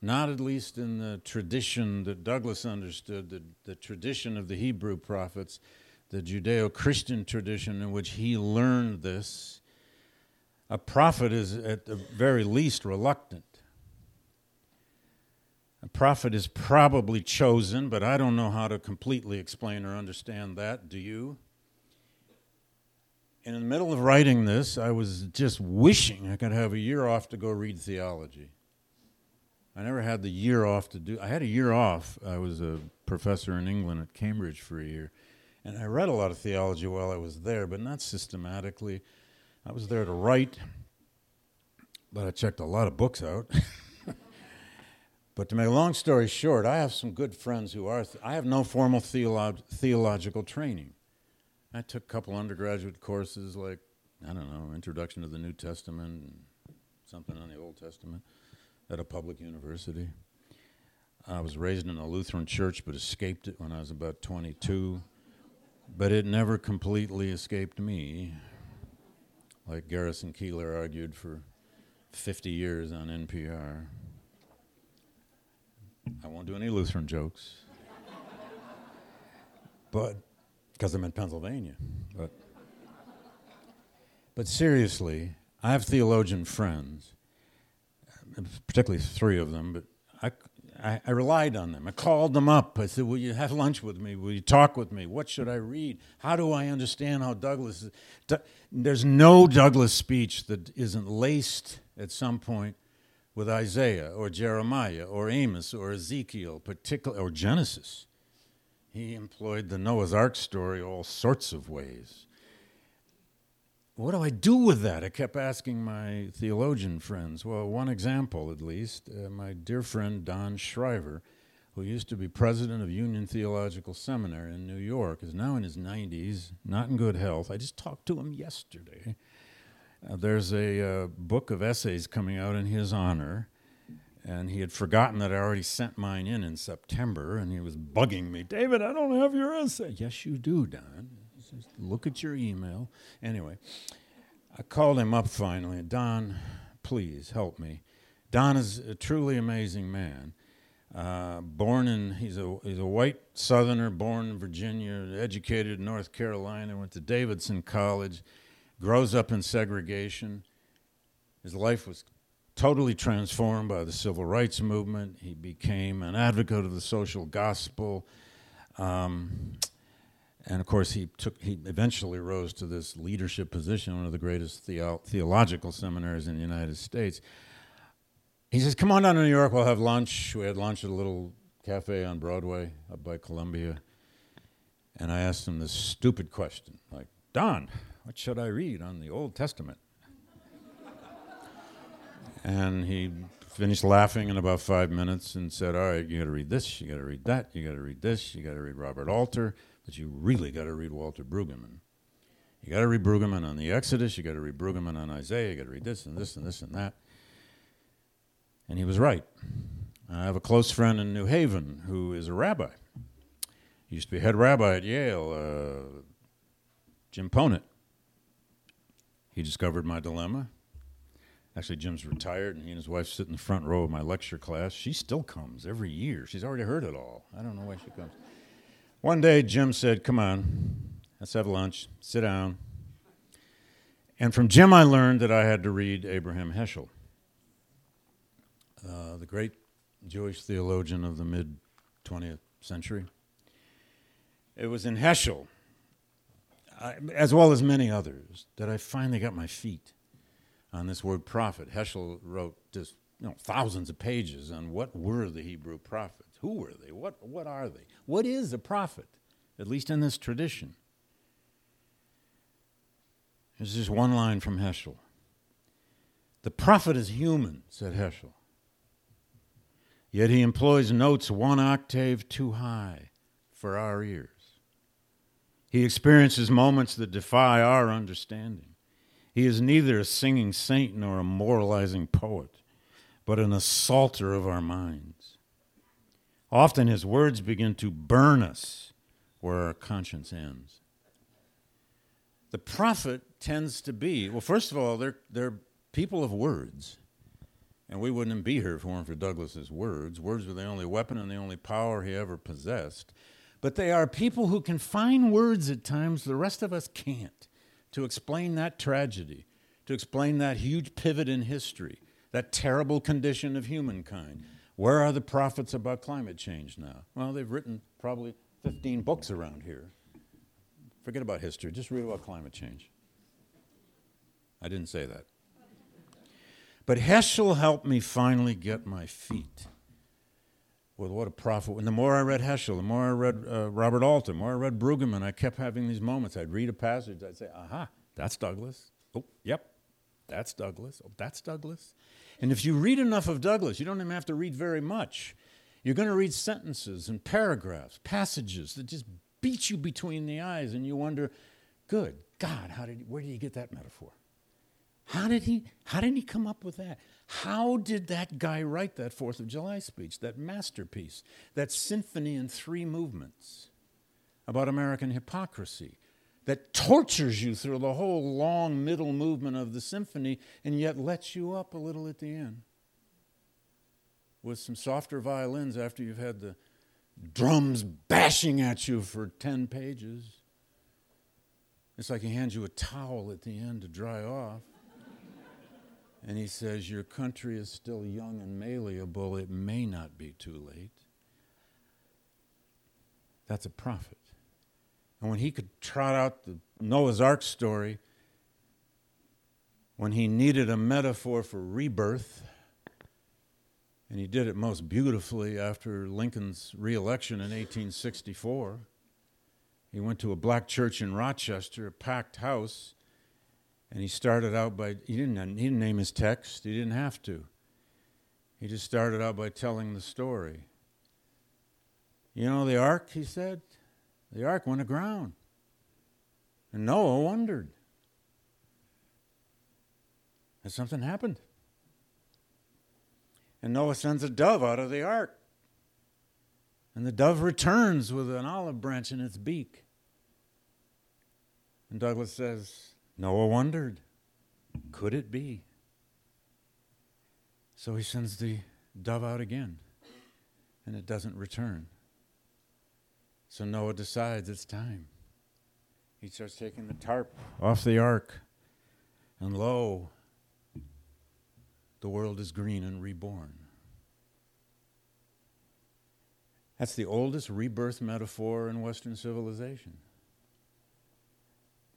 Not at least in the tradition that Douglass understood, the, the tradition of the Hebrew prophets, the Judeo Christian tradition in which he learned this. A prophet is, at the very least, reluctant. A prophet is probably chosen, but I don't know how to completely explain or understand that. Do you? And in the middle of writing this, I was just wishing I could have a year off to go read theology. I never had the year off to do. I had a year off. I was a professor in England at Cambridge for a year, and I read a lot of theology while I was there, but not systematically. I was there to write, but I checked a lot of books out. *laughs* but to make a long story short, I have some good friends who are. Th- I have no formal theolo- theological training. I took a couple undergraduate courses like, I don't know, Introduction to the New Testament something on the Old Testament at a public university. I was raised in a Lutheran church but escaped it when I was about 22. But it never completely escaped me. Like Garrison Keillor argued for 50 years on NPR. I won't do any Lutheran jokes. but because I'm in Pennsylvania. But, but seriously, I have theologian friends, particularly three of them, but I, I, I, relied on them. I called them up. I said, Will you have lunch with me? Will you talk with me? What should I read? How do I understand how Douglass is? There's no Douglass speech that isn't laced at some point with Isaiah or Jeremiah or Amos or Ezekiel, particular or Genesis. He employed the Noah's Ark story all sorts of ways. What do I do with that? I kept asking my theologian friends. Well, one example at least, uh, my dear friend Don Shriver, who used to be president of Union Theological Seminary in New York, is now in his 90s, not in good health. I just talked to him yesterday. Uh, there's a uh, book of essays coming out in his honor and he had forgotten that I already sent mine in in September, and he was bugging me, David, I don't have your essay. Yes, you do, Don. Just look at your email. Anyway, I called him up finally. Don, please help me. Don is a truly amazing man. Uh, born in, he's a, he's a white southerner, born in Virginia, educated in North Carolina, went to Davidson College, grows up in segregation. His life was totally transformed by the civil rights movement. He became an advocate of the social gospel. Um, and of course, he took. He eventually rose to this leadership position, one of the greatest theo- theological seminaries in the United States. He says, "Come on down to New York. We'll have lunch." We had lunch at a little cafe on Broadway up by Columbia. And I asked him this stupid question, like, Don, what should I read on the Old Testament? and he finished laughing in about five minutes and said, All right, you got to read this, you got to read that, you got to read this, you got to read Robert Alter, but you really got to read Walter Brueggemann. You got to read Brueggemann on the Exodus, you got to read Brueggemann on Isaiah, you got to read this and this and this and that. And he was right. I have a close friend in New Haven who is a rabbi. He used to be head rabbi at Yale, uh, Jim Ponet. He discovered my dilemma. Actually, Jim's retired, and he and his wife sit in the front row of my lecture class. She still comes every year. She's already heard it all. I don't know why she comes. One day, Jim said, Come on, let's have lunch, sit down. And from Jim, I learned that I had to read Abraham Heschel, uh, the great Jewish theologian of the mid 20th century. It was in Heschel, As well as many others, that I finally got my feet on this word prophet. Heschel wrote just you know, thousands of pages on what were the Hebrew prophets. Who were they? What, what are they? What is a prophet, at least in this tradition? There's just one line from Heschel. The prophet is human, said Heschel. Yet he employs notes one octave too high for our ears. He experiences moments that defy our understanding. He is neither a singing saint nor a moralizing poet, but an assaulter of our minds. Often his words begin to burn us where our conscience ends. The prophet tends to be, well, first of all, they're, they're people of words. And we wouldn't be here if it weren't for Douglass's words. Words were the only weapon and the only power he ever possessed. But they are people who can find words at times the rest of us can't to explain that tragedy, to explain that huge pivot in history, that terrible condition of humankind. Where are the prophets about climate change now? Well, they've written probably 15 books around here. Forget about history, just read about climate change. I didn't say that. But Heschel helped me finally get my feet with what a prophet. And the more I read Heschel, the more I read uh, Robert Alter, the more I read Brueggemann, I kept having these moments. I'd read a passage, I'd say, aha, that's Douglass. Oh, yep, that's Douglass. Oh, that's Douglass. And if you read enough of Douglass, you don't even have to read very much. You're going to read sentences and paragraphs, passages that just beat you between the eyes, and you wonder, good God, how did, where did he get that metaphor? How did he how did he come up with that? How did that guy write that 4th of July speech, that masterpiece, that symphony in three movements about American hypocrisy that tortures you through the whole long middle movement of the symphony and yet lets you up a little at the end? With some softer violins after you've had the drums bashing at you for 10 pages. It's like he hands you a towel at the end to dry off. And he says, Your country is still young and malleable. It may not be too late. That's a prophet. And when he could trot out the Noah's Ark story, when he needed a metaphor for rebirth, and he did it most beautifully after Lincoln's reelection in 1864. He went to a black church in Rochester, a packed house, and he started out by, he didn't, he didn't name his text, he didn't have to. He just started out by telling the story. You know the ark, he said? The ark went aground. And Noah wondered. Has something happened? And Noah sends a dove out of the ark. And the dove returns with an olive branch in its beak. And Douglass says, Noah wondered, could it be? So he sends the dove out again, and it doesn't return. So Noah decides it's time. He starts taking the tarp off the ark, and lo, the world is green and reborn. That's the oldest rebirth metaphor in Western civilization.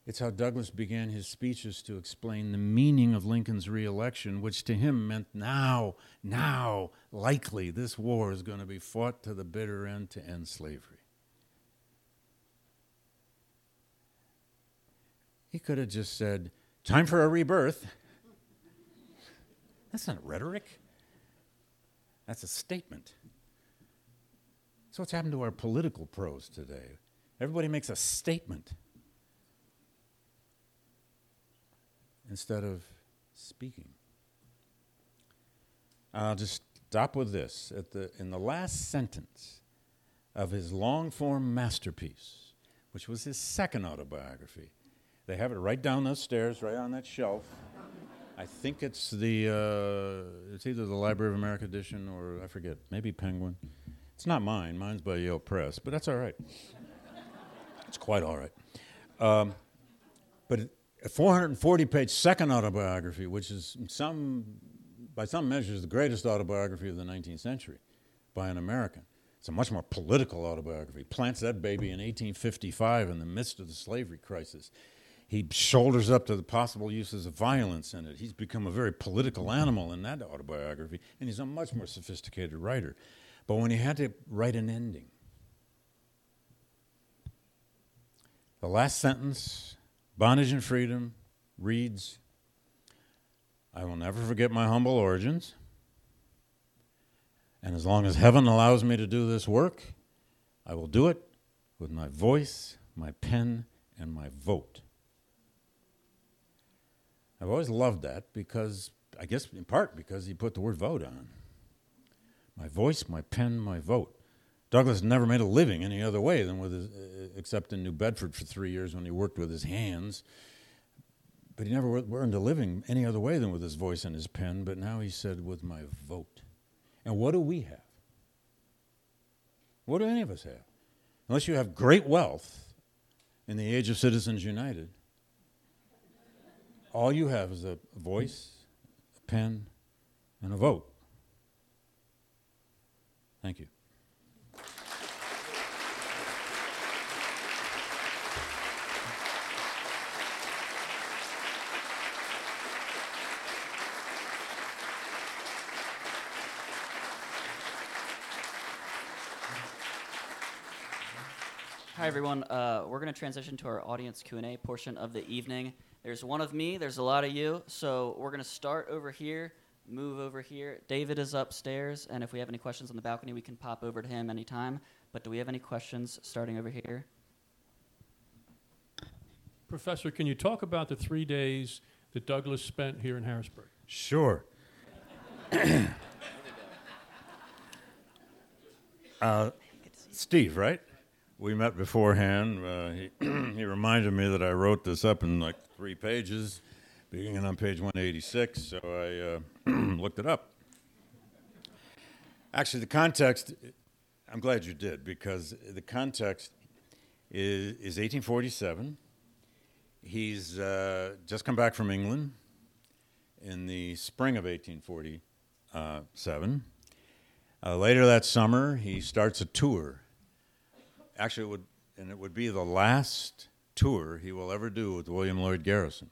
It's how Douglass began his speeches to explain the meaning of Lincoln's reelection, which to him meant now, now, likely this war is going to be fought to the bitter end to end slavery. He could have just said, Time for a rebirth. That's not rhetoric, that's a statement. So, what's happened to our political prose today? Everybody makes a statement instead of speaking. I'll just stop with this. At the, in the last sentence of his long form masterpiece, which was his second autobiography, they have it right down those stairs, right on that shelf. I think it's the uh, it's either the Library of America edition or I forget, maybe Penguin. It's not mine. Mine's by Yale Press, but that's all right. it's quite all right. Um, but a 440 page second autobiography, which is some by some measures, the greatest autobiography of the 19th century by an American. It's a much more political autobiography. Plants that baby in 1855 in the midst of the slavery crisis. He shoulders up to the possible uses of violence in it. He's become a very political animal in that autobiography, and he's a much more sophisticated writer. But when he had to write an ending, the last sentence, bondage and freedom, reads I will never forget my humble origins. And as long as heaven allows me to do this work, I will do it with my voice, my pen, and my vote. I've always loved that because, I guess in part because he put the word vote on. My voice, my pen, my vote. Douglass never made a living any other way than with his, uh, except in New Bedford for three years when he worked with his hands but he never earned a living any other way than with his voice and his pen. But now he said, with my vote. And what do we have? What do any of us have? Unless you have great wealth in the age of Citizens United, all you have is a voice, a pen, and a vote. Thank you. Hi everyone. Uh, we're going to transition to our audience Q&A portion of the evening. There's one of me. There's a lot of you. So we're going to start over here, move over here. David is upstairs, and if we have any questions on the balcony, we can pop over to him anytime. But do we have any questions starting over here? Professor, can you talk about the three days that Douglass spent here in Harrisburg? Sure. *clears throat* uh, Steve, right? We met beforehand. Uh, he, *clears throat* he reminded me that I wrote this up in like three pages, beginning on page 186, so I uh, *clears throat* looked it up. Actually, the context, I'm glad you did, because the context is, is 1847. He's uh, just come back from England in the spring of 1847. Uh, later that summer, he starts a tour actually, it would, and it would be the last tour he will ever do with William Lloyd Garrison,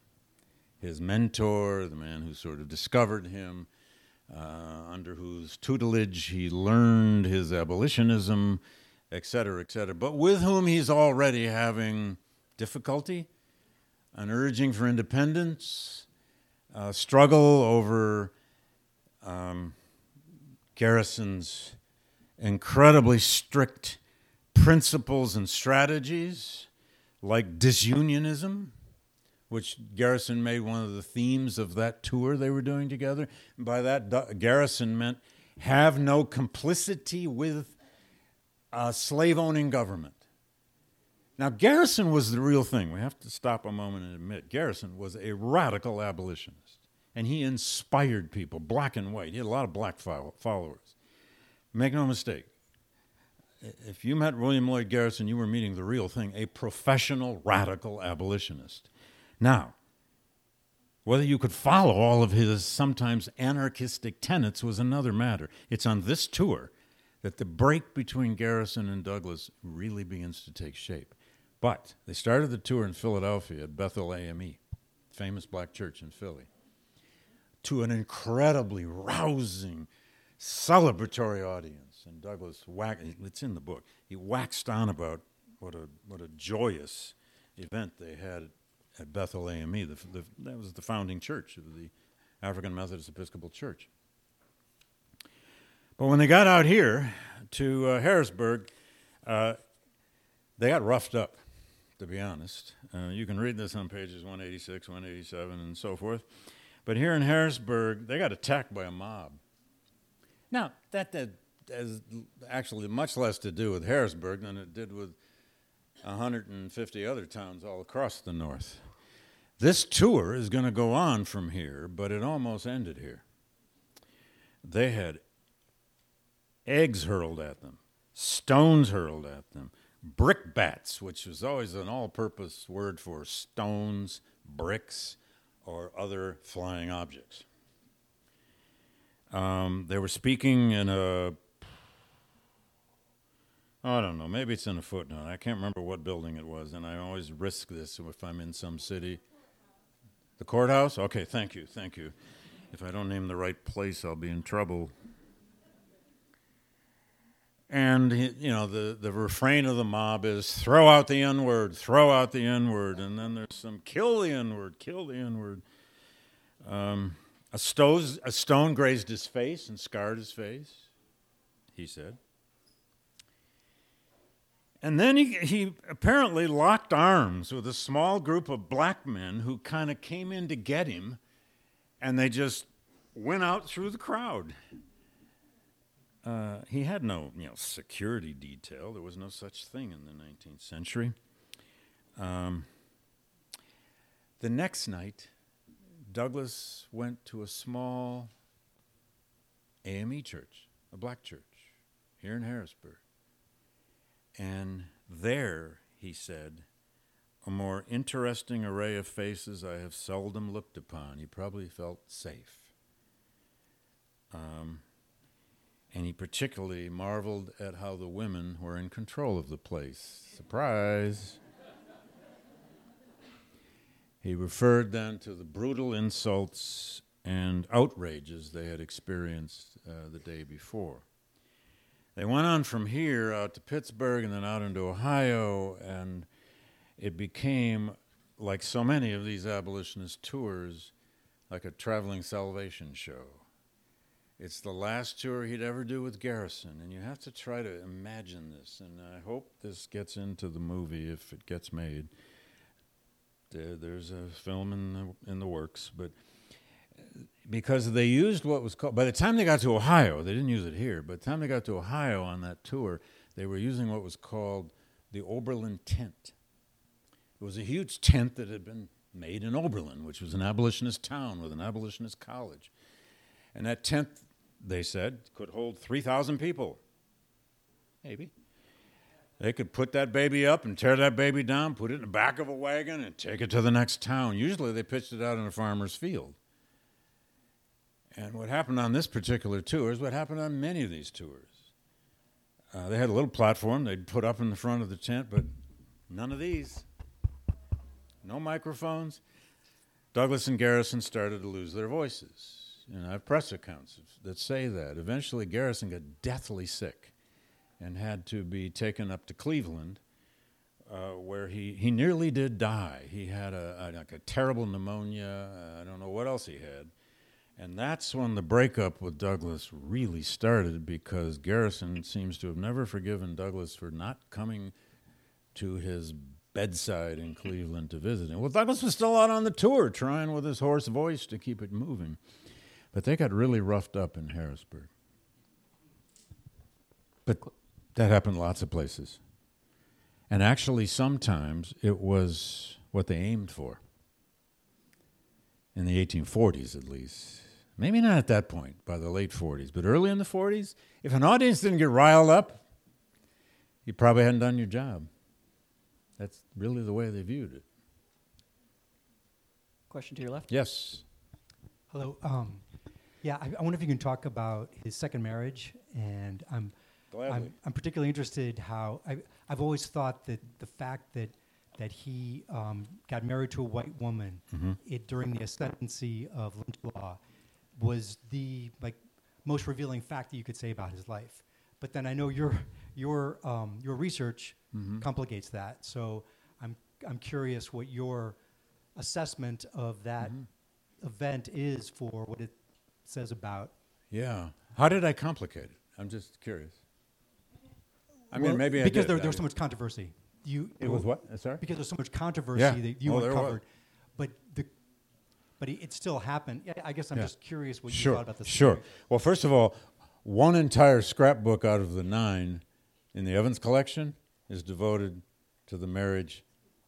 his mentor, the man who sort of discovered him, uh, under whose tutelage he learned his abolitionism, et cetera, et cetera, but with whom he's already having difficulty, an urging for independence, struggle over um, Garrison's incredibly strict principles and strategies like disunionism, which Garrison made one of the themes of that tour they were doing together. By that, Garrison meant have no complicity with a slave owning government. Now, Garrison was the real thing. We have to stop a moment and admit Garrison was a radical abolitionist, and he inspired people, black and white. He had a lot of black followers. Make no mistake, if you met William Lloyd Garrison, you were meeting the real thing, a professional radical abolitionist. Now, whether you could follow all of his sometimes anarchistic tenets was another matter. It's on this tour that the break between Garrison and Douglass really begins to take shape. But they started the tour in Philadelphia at Bethel AME, famous black church in Philly, to an incredibly rousing, celebratory audience and Douglass it's in the book. He waxed on about what a what a joyous event they had at Bethel AME. The, the, that was the founding church of the African Methodist Episcopal Church. But when they got out here to uh, Harrisburg, uh, they got roughed up, to be honest. Uh, you can read this on pages 186, 187, and so forth. But here in Harrisburg, they got attacked by a mob. Now, that, that has actually much less to do with Harrisburg than it did with 150 other towns all across the North. This tour is going to go on from here, but it almost ended here. They had eggs hurled at them, stones hurled at them, brickbats, which was always an all purpose word for stones, bricks, or other flying objects. Um, they were speaking in a, I don't know, maybe it's in a footnote. I can't remember what building it was, and I always risk this if I'm in some city. The courthouse? Okay, thank you, thank you. If I don't name the right place, I'll be in trouble. And you know the, the refrain of the mob is throw out the N word, throw out the N word, and then there's some kill the N word, kill the N word. Um, a, a stone grazed his face and scarred his face, he said. And then he, he apparently locked arms with a small group of black men who kind of came in to get him, and they just went out through the crowd. Uh, he had no you know, security detail. There was no such thing in the 19th century. Um, the next night, Douglass went to a small AME church, a black church, here in Harrisburg. And there, he said, a more interesting array of faces I have seldom looked upon. He probably felt safe. Um, and he particularly marveled at how the women were in control of the place. Surprise! he referred then to the brutal insults and outrages they had experienced uh, the day before. They went on from here out to Pittsburgh and then out into Ohio, and it became, like so many of these abolitionist tours, like a traveling salvation show. It's the last tour he'd ever do with Garrison, and you have to try to imagine this. And I hope this gets into the movie if it gets made. There's a film in the in the works, but because they used what was called by the time they got to Ohio, they didn't use it here. But the time they got to Ohio on that tour, they were using what was called the Oberlin tent. It was a huge tent that had been made in Oberlin, which was an abolitionist town with an abolitionist college. And that tent they said, could hold 3,000 people. Maybe. They could put that baby up and tear that baby down, put it in the back of a wagon, and take it to the next town. Usually they pitched it out in a farmer's field. And what happened on this particular tour is what happened on many of these tours. Uh, they had a little platform they'd put up in the front of the tent, but none of these. No microphones. Douglass and Garrison started to lose their voices. And I have press accounts that say that. Eventually, Garrison got deathly sick and had to be taken up to Cleveland, uh, where he, he nearly did die. He had a, a, like a terrible pneumonia. I don't know what else he had. And that's when the breakup with Douglass really started because Garrison seems to have never forgiven Douglass for not coming to his bedside in Cleveland to visit him. Well, Douglass was still out on the tour trying with his hoarse voice to keep it moving. But they got really roughed up in Harrisburg. But that happened lots of places. And actually, sometimes it was what they aimed for. In the 1840s, at least. Maybe not at that point, by the late 40s, but early in the 40s, if an audience didn't get riled up, you probably hadn't done your job. That's really the way they viewed it. Question to your left? Yes. Hello. Um, yeah, I, I, wonder if you can talk about his second marriage, and I'm, I'm, I'm, particularly interested how I, I've always thought that the fact that that he um, got married to a white woman mm-hmm. it, during the ascendancy of lynch law was the like most revealing fact that you could say about his life. But then I know your your um, your research mm-hmm. complicates that, so I'm I'm curious what your assessment of that Mm-hmm. event is for what it says about. Yeah. How did I complicate it? I'm just curious. I mean, Well, maybe I because there, there was so much controversy. You It was what? Uh, Sorry. because there's so much controversy Yeah. that you Oh, uncovered, but the but it, it still happened. Yeah, I guess I'm Yeah. just curious what you thought about this. Sure. Well, first of all, one entire scrapbook out of the nine in the Evans collection is devoted to the marriage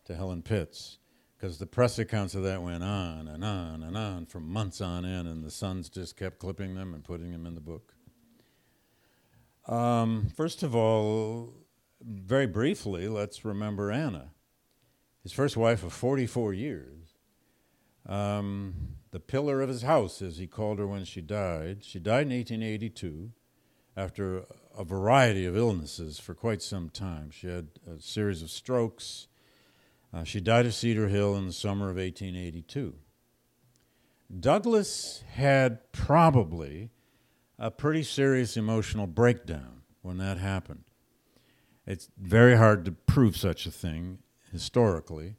to Helen Pitts, because the press accounts of that went on and on and on for months on end, and the Sons just kept clipping them and putting them in the book. Um, first of all, very briefly, let's remember Anna, his first wife of 44 years um, the pillar of his house, as he called her when she died. She died in 1882 after a variety of illnesses for quite some time. She had a series of strokes. Uh, she died at Cedar Hill in the summer of 1882. Douglass had probably a pretty serious emotional breakdown when that happened. It's very hard to prove such a thing historically,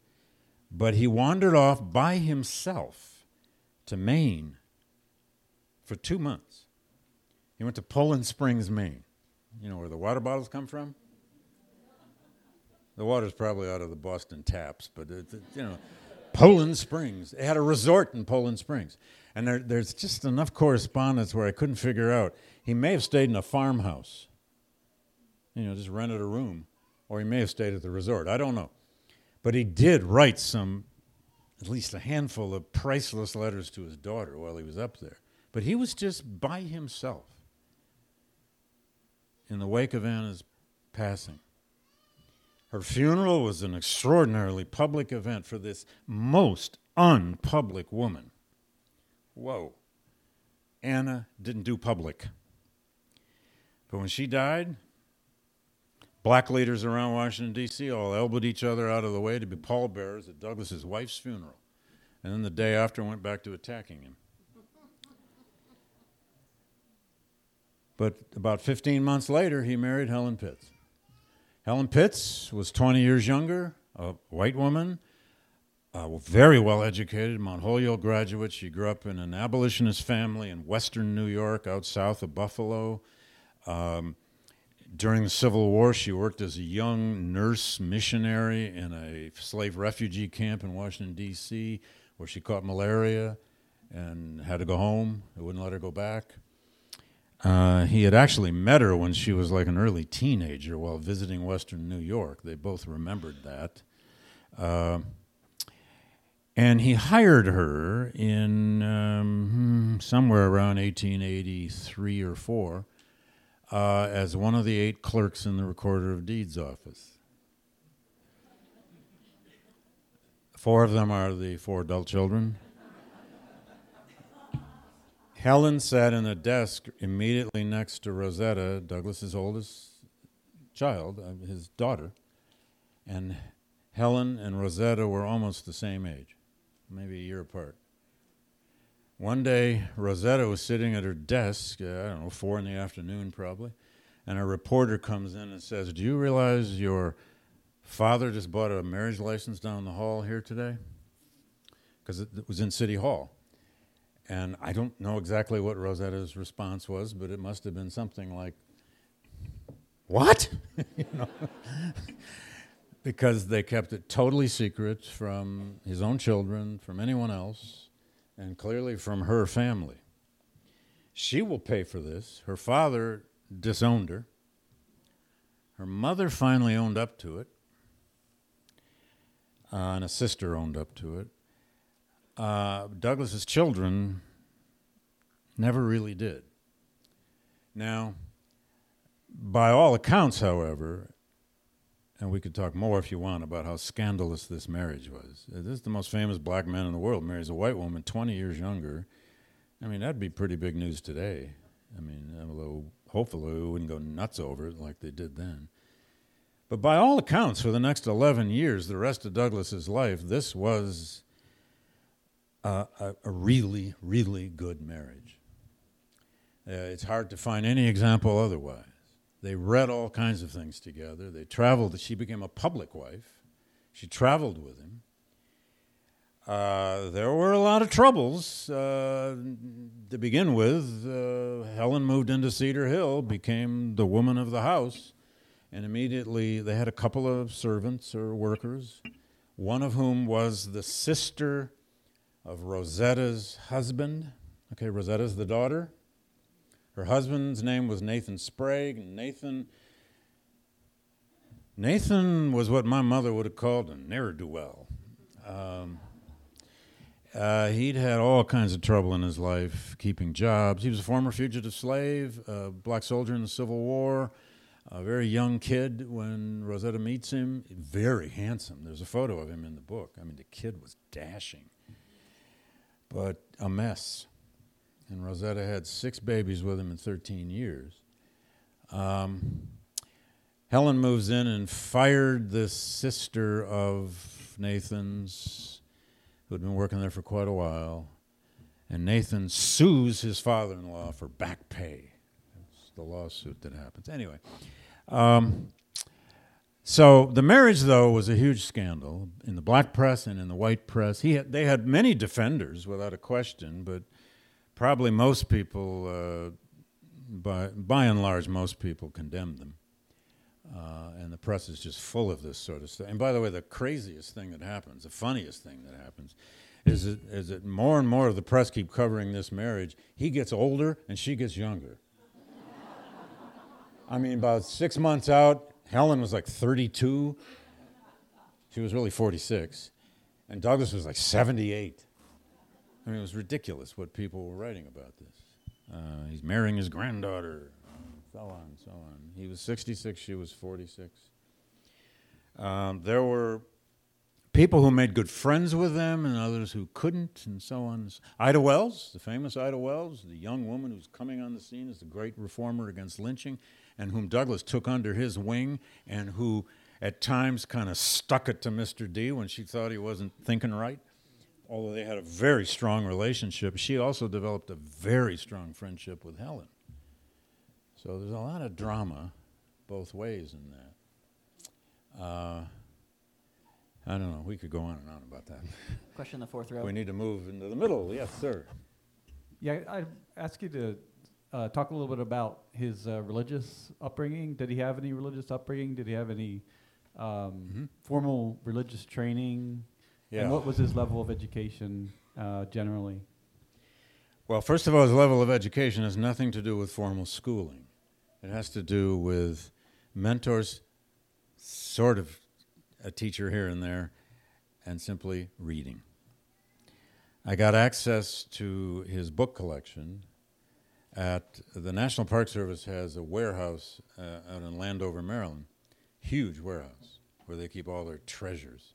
but he wandered off by himself to Maine for two months. He went to Poland Springs, Maine. You know where the water bottles come from? The water's probably out of the Boston taps, but it, it- you know, Poland Springs. They had a resort in Poland Springs, and there, there's just enough correspondence where I couldn't figure out. He may have stayed in a farmhouse, you know, just rented a room, or he may have stayed at the resort. I don't know, but he did write some, at least a handful of priceless letters to his daughter while he was up there. But he was just by himself in the wake of Anna's passing. Her funeral was an extraordinarily public event for this most unpublic woman. Whoa. Anna didn't do public. But when she died, black leaders around Washington, D.C. all elbowed each other out of the way to be pallbearers at Douglass's wife's funeral. And then the day after went back to attacking him. But about 15 months later, he married Helen Pitts. Helen Pitts was 20 years younger, a white woman, uh, very well educated, Mount Holyoke graduate. She grew up in an abolitionist family in western New York, out south of Buffalo. Um, during the Civil War, she worked as a young nurse missionary in a slave refugee camp in Washington, D.C., where she caught malaria and had to go home. They wouldn't let her go back. Uh, he had actually met her when she was like an early teenager while visiting Western New York. They both remembered that. Uh, and he hired her in um, hmm, somewhere around 1883 or 4 uh, as one of the eight clerks in the Recorder of Deeds office. Four of them are the four adult children. Helen sat in a desk immediately next to Rosetta, Douglass's oldest child, uh, his daughter, and Helen and Rosetta were almost the same age, maybe a year apart. One day, Rosetta was sitting at her desk, uh, I don't know, four in the afternoon probably, and a reporter comes in and says, Do you realize your father just bought a marriage license down the hall here today? Because it, it was in City Hall. And I don't know exactly what Rosetta's response was, but it must have been something like, What? *laughs* You know? *laughs* because they kept it totally secret from his own children, from anyone else, and clearly from her family. She will pay for this. Her father disowned her. Her mother finally owned up to it, uh, and a sister owned up to it. Uh, Douglass's children never really did. Now, by all accounts, however, and we could talk more if you want about how scandalous this marriage was. Uh, This is the most famous black man in the world marries a white woman 20 years younger. I mean, that'd be pretty big news today. I mean, although hopefully we wouldn't go nuts over it like they did then. But by all accounts, for the next 11 years, the rest of Douglass's life, this was a, a, a really, really good marriage. Uh, it's hard to find any example otherwise. They read all kinds of things together. They traveled. She became a public wife. She traveled with him. Uh, there were a lot of troubles uh, to begin with. Uh, Helen moved into Cedar Hill, became the woman of the house, and immediately they had a couple of servants or workers, one of whom was the sister of Rosetta's husband. Okay, Rosetta's the daughter. Her husband's name was Nathan Sprague. Nathan Nathan was what my mother would have called a ne'er do well. Um, uh, he'd had all kinds of trouble in his life keeping jobs. He was a former fugitive slave, a black soldier in the Civil War, a very young kid when Rosetta meets him. Very handsome. There's a photo of him in the book. I mean, the kid was dashing, but a mess. And Rosetta had six babies with him in 13 years. Um, Helen moves in and fired the sister of Nathan's who had been working there for quite a while. And Nathan sues his father in law for back pay. That's the lawsuit that happens. Anyway, um, so the marriage, though, was a huge scandal in the black press and in the white press. He had, they had many defenders, without a question, but probably most people, uh, by, by and large, most people condemned them. Uh, and the press is just full of this sort of stuff. And by the way, the craziest thing that happens, the funniest thing that happens, is that, is that more and more of the press keep covering this marriage. He gets older and she gets younger. I mean, about six months out, Helen was like 32. She was really 46. And Douglass was like 78. I mean, it was ridiculous what people were writing about this. Uh, he's marrying his granddaughter so on, so on. He was 66, she was 46. Um, there were people who made good friends with them and others who couldn't, and so on. Ida Wells, the famous Ida Wells, the young woman who's coming on the scene as the great reformer against lynching, and whom Douglass took under his wing, and who at times kind of stuck it to Mr. D when she thought he wasn't thinking right. Although they had a very strong relationship, she also developed a very strong friendship with Helen. So there's a lot of drama both ways in that. Uh, I don't know. We could go on and on about that. *laughs* Question in the fourth row. We need to move into the middle. Yes, sir. Yeah, I ask you to uh, talk a little bit about his uh, religious upbringing. Did he have any religious upbringing? Did he have any um, mm-hmm. formal religious training? Yeah. And what was his level of education uh, generally? Well, first of all, his level of education has nothing to do with formal schooling. It has to do with mentors, sort of a teacher here and there, and simply reading. I got access to his book collection at the National Park Service has a warehouse uh, out in Landover, Maryland, huge warehouse where they keep all their treasures.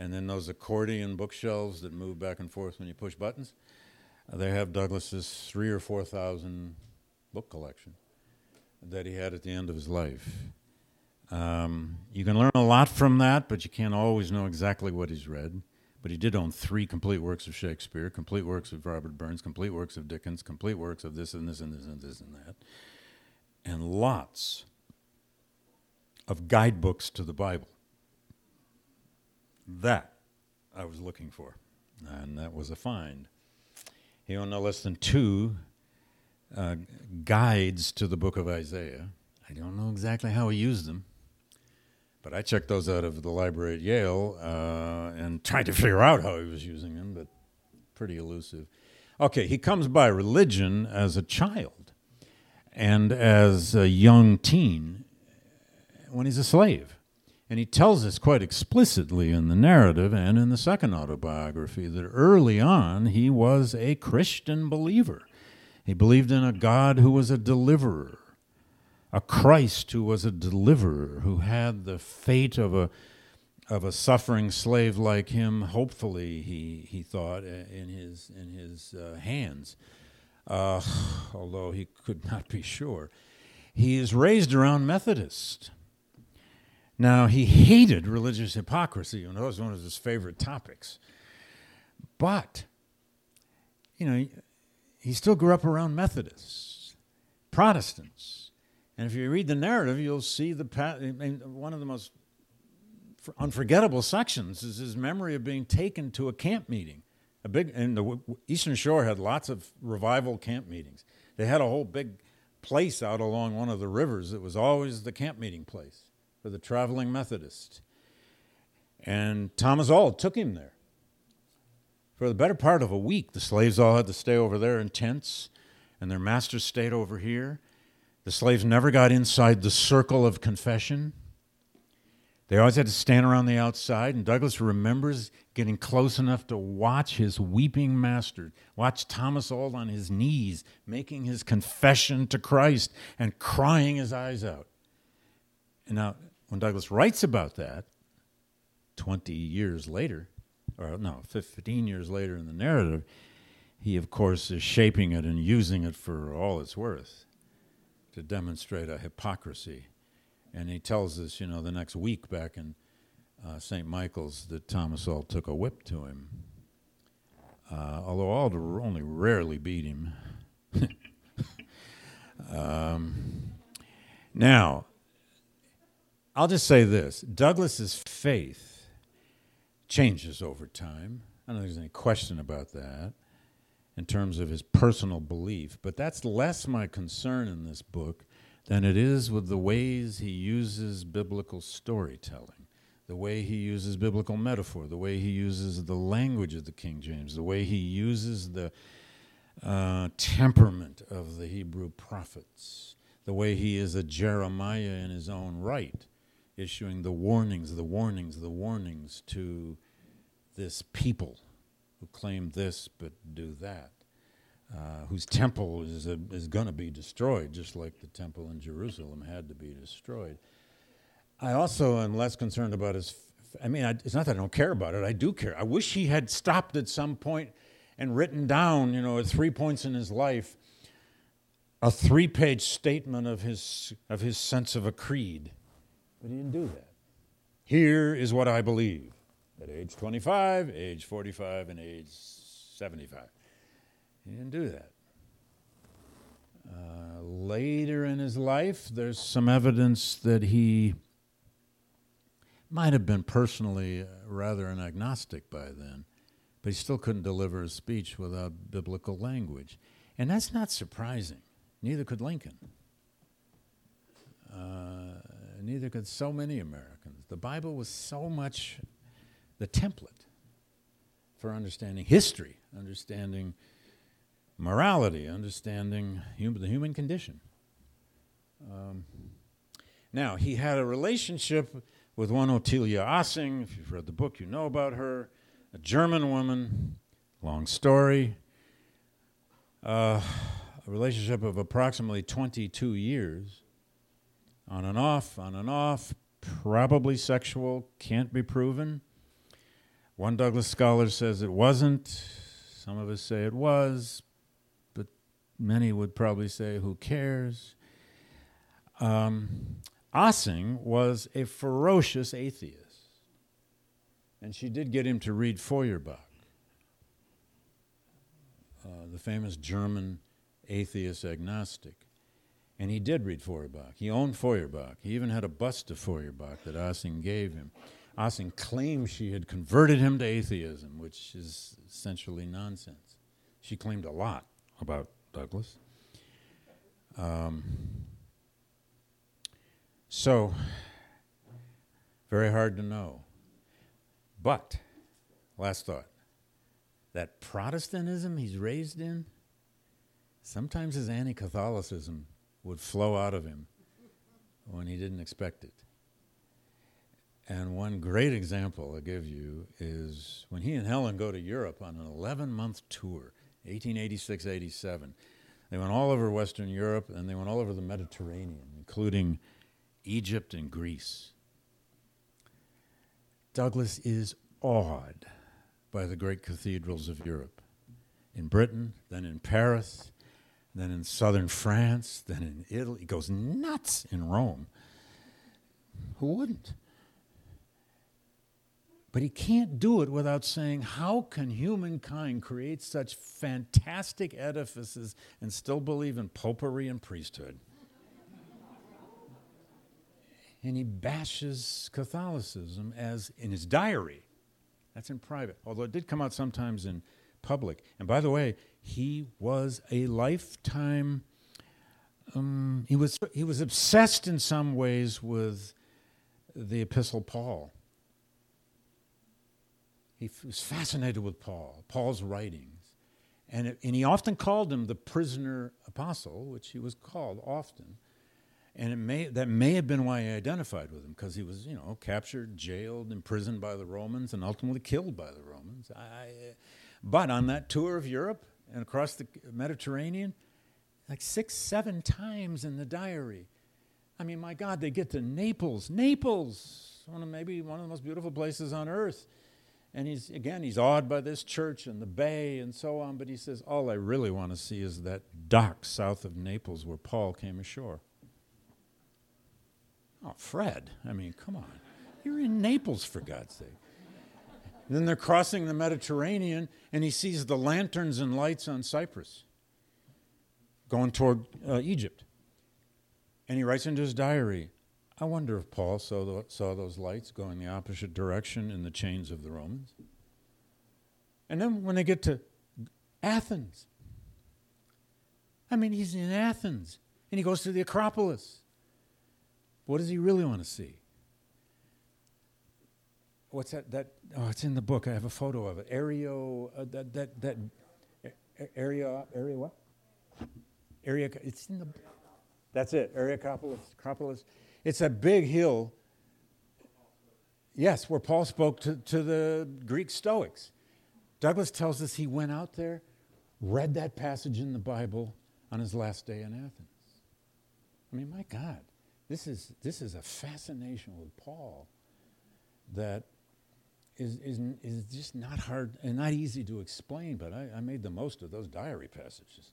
And then those accordion bookshelves that move back and forth when you push buttons, uh, they have Douglass's three or four thousand book collection that he had at the end of his life. Um, you can learn a lot from that, but you can't always know exactly what he's read. But he did own three complete works of Shakespeare, complete works of Robert Burns, complete works of Dickens, complete works of this and this and this and this and that, and lots of guidebooks to the Bible. That I was looking for, and that was a find. He owned no less than two uh, guides to the book of Isaiah. I don't know exactly how he used them, but I checked those out of the library at Yale uh, and tried to figure out how he was using them, but pretty elusive. Okay, he comes by religion as a child and as a young teen when he's a slave. And he tells us quite explicitly in the narrative and in the second autobiography that early on he was a Christian believer. He believed in a God who was a deliverer, a Christ who was a deliverer, who had the fate of a of a suffering slave like him. Hopefully, he he thought in his in his uh, hands, uh, although he could not be sure. He is raised around Methodist. Now he hated religious hypocrisy, and that was one of his favorite topics. But you know he still grew up around Methodists, Protestants. And if you read the narrative, you'll see the one of the most unforgettable sections is his memory of being taken to a camp meeting. A big, and the Eastern Shore had lots of revival camp meetings. They had a whole big place out along one of the rivers that was always the camp meeting place for the traveling Methodist. And Thomas Auld took him there. For the better part of a week, the slaves all had to stay over there in tents, and their masters stayed over here. The slaves never got inside the circle of confession. They always had to stand around the outside, and Douglass remembers getting close enough to watch his weeping master, watch Thomas Auld on his knees, making his confession to Christ and crying his eyes out. And now, when Douglass writes about that, 20 years later, or no, 15 years later in the narrative, he, of course, is shaping it and using it for all it's worth to demonstrate a hypocrisy and he tells us, you know, the next week back in uh, St. Michael's that Thomas Auld took a whip to him. Uh, although Auld only rarely beat him. *laughs* um, now, I'll just say this Douglass's faith changes over time. I don't think there's any question about that in terms of his personal belief, but that's less my concern in this book than it is with the ways he uses biblical storytelling, the way he uses biblical metaphor, the way he uses the language of the King James, the way he uses the uh, temperament of the Hebrew prophets, the way he is a Jeremiah in his own right, issuing the warnings, the warnings, the warnings to this people who claim this but do that uh, whose temple is, is going to be destroyed, just like the temple in Jerusalem had to be destroyed. I also am less concerned about his. F- I mean, I, it's not that I don't care about it. I do care. I wish he had stopped at some point and written down, you know, at three points in his life, a three-page statement of his of his sense of a creed. But he didn't do that. Here is what I believe at age 25, age 45, and age 75. He didn't do that. Uh, later in his life, there's some evidence that he might have been personally uh, rather an agnostic by then, but he still couldn't deliver a speech without biblical language. And that's not surprising. Neither could Lincoln. Uh, neither could so many Americans. The Bible was so much the template for understanding history, understanding morality, understanding the human condition. Um, now, he had a relationship with one Ottilia Assing. If you've read the book, you know about her. A German woman, long story. Uh, a relationship of approximately 22 years, on and off, on and off, probably sexual, can't be proven. One Douglass scholar says it wasn't. Some of us say it was, but Many would probably say, who cares? Um, Assing was a ferocious atheist. And she did get him to read Feuerbach, uh, the famous German atheist agnostic. And he did read Feuerbach. He owned Feuerbach. He even had a bust of Feuerbach that Assing gave him. Assing claimed she had converted him to atheism, which is essentially nonsense. She claimed a lot about Douglass. Um, so, very hard to know. But, last thought that Protestantism he's raised in, sometimes is anti Catholicism would flow out of him when he didn't expect it. And one great example I'll give you is when he and Helen go to Europe on an 11 month tour. 1886 87. They went all over Western Europe and they went all over the Mediterranean, including Egypt and Greece. Douglass is awed by the great cathedrals of Europe. In Britain, then in Paris, then in southern France, then in Italy. He goes nuts in Rome. Who wouldn't? But he can't do it without saying, How can humankind create such fantastic edifices and still believe in popery and priesthood? and he bashes Catholicism as in his diary. That's in private, although it did come out sometimes in public. And by the way, he was a lifetime. Um, he was he was obsessed in some ways with the Epistle Paul. He f- was fascinated with Paul, Paul's writings, and it, and he often called him the prisoner apostle, which he was called often. And it may, that may have been why he identified with him, because he was, you know, captured, jailed, imprisoned by the Romans, and ultimately killed by the Romans. I, but on that tour of Europe and across the Mediterranean, like six, seven times in the diary. I mean, my God, they get to Naples. Naples, one of maybe one of the most beautiful places on earth. And he's again, he's awed by this church and the bay and so on. But he says, all I really want to see is that dock south of Naples where Paul came ashore. Oh, Fred, I mean, come on. You're in Naples, for God's sake. And then they're crossing the Mediterranean, and he sees the lanterns and lights on Cyprus going toward uh, Egypt. And he writes into his diary I wonder if Paul saw, the, saw those lights going the opposite direction in the chains of the Romans. And then when they get to Athens, I mean, he's in Athens, and he goes to the Acropolis. What does he really want to see? What's that? That oh, it's in the book. I have a photo of it. Aereo, uh, that that that area area what? Area. It's in the. That's it. Areopagus. Acropolis. It's a big hill. Yes, where Paul spoke to, to the Greek Stoics. Douglass tells us he went out there, read that passage in the Bible on his last day in Athens. I mean, my God. This is, this is a fascination with Paul that is, is, is just not hard and not easy to explain, but I, I made the most of those diary passages.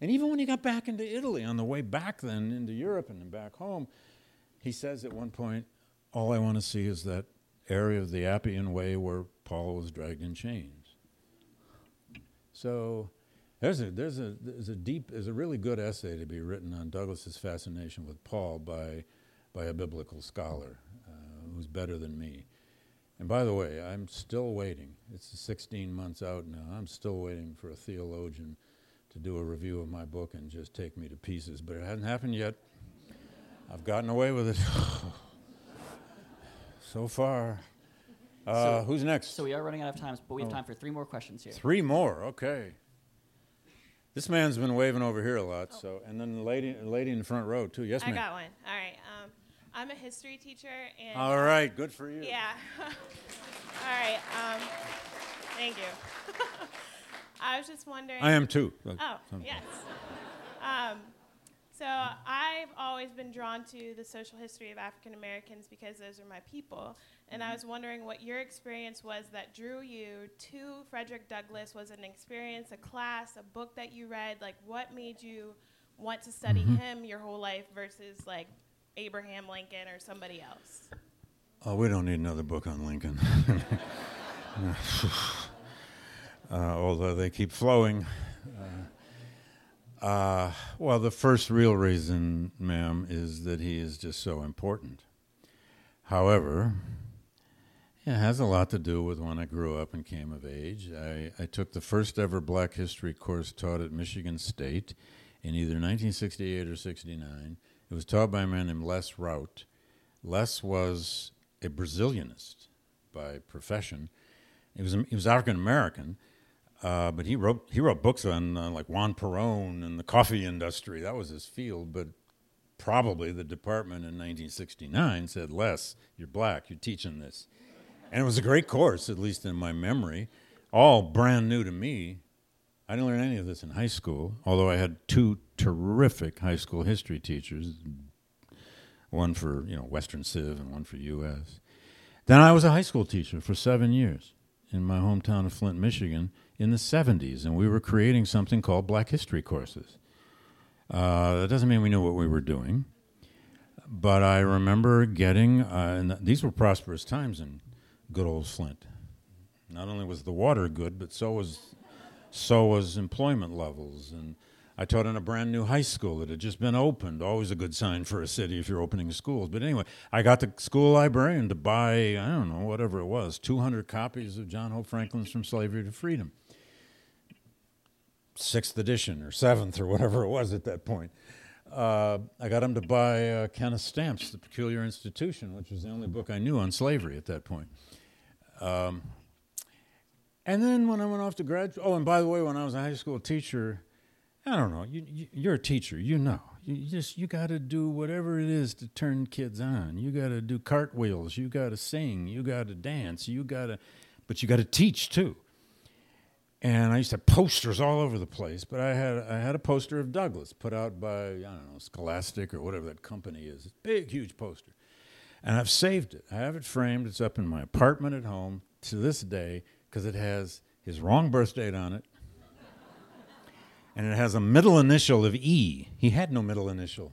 And even when he got back into Italy, on the way back then into Europe and then back home, he says at one point, All I want to see is that area of the Appian Way where Paul was dragged in chains. So there's a, there's, a, there's a deep, there's a really good essay to be written on Douglass's fascination with Paul by, by a biblical scholar uh, who's better than me. And by the way, I'm still waiting. It's 16 months out now. I'm still waiting for a theologian to do a review of my book and just take me to pieces, but it hasn't happened yet. I've gotten away with it *sighs* so far. Uh, So- who's next? So we are running out of time, but we have Oh. time for three more questions here. Three more, okay. This man's been waving over here a lot, so and then the lady, lady in the front row too. Yes, I ma'am. got one. All right. I'm a history teacher, and All right, good for you. yeah. *laughs* All right. Um, thank you. *laughs* I was just wondering. I am too. Oh, yes. Um, so I've always been drawn to the social history of African Americans because those are my people. And I was wondering what your experience was that drew you to Frederick Douglass. Was it an experience, a class, a book that you read? Like, what made you want to study him your whole life versus like Abraham Lincoln or somebody else? Oh, we don't need another book on Lincoln. *laughs* uh, although they keep flowing. Uh, uh, well, the first real reason, ma'am, is that he is just so important. However, it has a lot to do with when I grew up and came of age. I, I took the first ever black history course taught at Michigan State in either 1968 or 69. It was taught by a man named Les Rout. Les was a Brazilianist by profession. He was, he was African American, uh, but he wrote, he wrote books on uh, like Juan Perón and the coffee industry. That was his field, but probably the department in 1969 said, Les, you're black, you're teaching this. And it was a great course, at least in my memory, all brand new to me. I didn't learn any of this in high school, although I had two terrific high school history teachers, one for you know Western Civ and one for U.S. Then I was a high school teacher for seven years in my hometown of Flint, Michigan, in the 70s, and we were creating something called Black History courses. Uh, that doesn't mean we knew what we were doing, but I remember getting, uh, and these were prosperous times in good old Flint. Not only was the water good, but so was so was employment levels, and I taught in a brand new high school that had just been opened. Always a good sign for a city if you're opening schools. But anyway, I got the school librarian to buy, I don't know, whatever it was, 200 copies of John Hope Franklin's From Slavery to Freedom. Sixth edition or seventh or whatever it was at that point. Uh, I got him to buy uh, Kenneth Stampp's, The Peculiar Institution, which was the only book I knew on slavery at that point. Um, and then when I went off to grad, oh, and by the way, when I was a high school teacher, I don't know. You, you, are a teacher, you know. You just you got to do whatever it is to turn kids on. You got to do cartwheels. You got to sing. You got to dance. You got to, but you got to teach too. And I used to have posters all over the place. But I had I had a poster of Douglass put out by I don't know Scholastic or whatever that company is. Big huge poster, and I've saved it. I have it framed. It's up in my apartment at home to this day because it has his wrong birth date on it and it has a middle initial of E. He had no middle initial.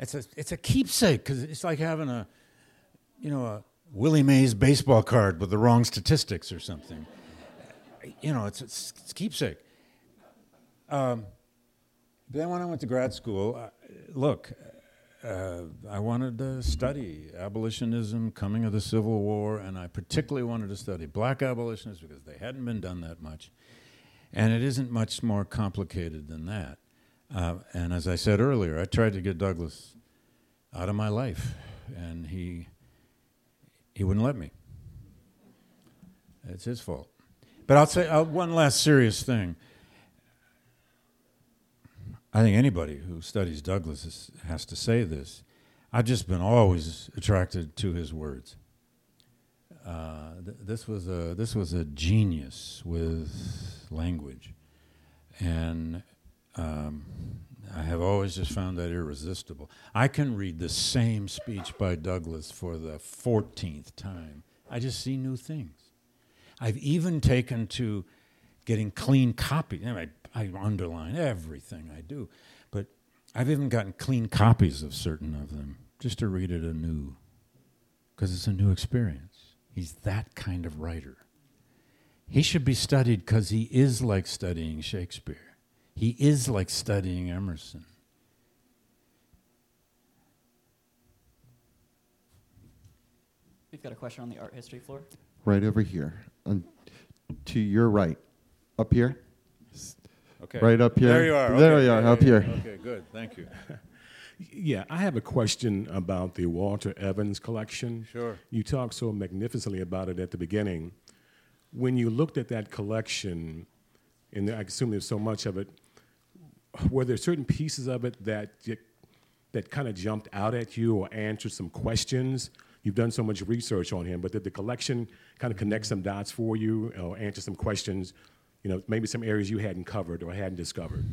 It's a, it's a keepsake because it's like having a, you know, a Willie Mays baseball card with the wrong statistics or something. You know, it's, it's, it's keepsake. Um, then when I went to grad school, uh, look, uh, I wanted to study abolitionism, coming of the Civil War, and I particularly wanted to study black abolitionists because they hadn't been done that much. And it isn't much more complicated than that. Uh, and as I said earlier, I tried to get Douglass out of my life, and he he wouldn't let me. It's his fault. But I'll say uh, one last serious thing. I think anybody who studies Douglass is, has to say this. I've just been always attracted to his words. Uh, th- this was a this was a genius with language, and um, I have always just found that irresistible. I can read the same speech by Douglass for the fourteenth time. I just see new things. I've even taken to getting clean copies. I, I underline everything I do, but I've even gotten clean copies of certain of them just to read it anew, because it's a new experience. He's that kind of writer. He should be studied because he is like studying Shakespeare. He is like studying Emerson. We've got a question on the art history floor. Right over here. On, to your right. Up here? Okay. Right up here. There you are. There okay. you are, yeah, up yeah. here. Okay, good. Thank you. *laughs* Yeah, I have a question about the Walter Evans collection. Sure. You talked so magnificently about it at the beginning. When you looked at that collection, and I assume there's so much of it, were there certain pieces of it that that kind of jumped out at you or answered some questions? You've done so much research on him, but did the collection kind of connect some dots for you or answer some questions? You know, maybe some areas you hadn't covered or hadn't discovered.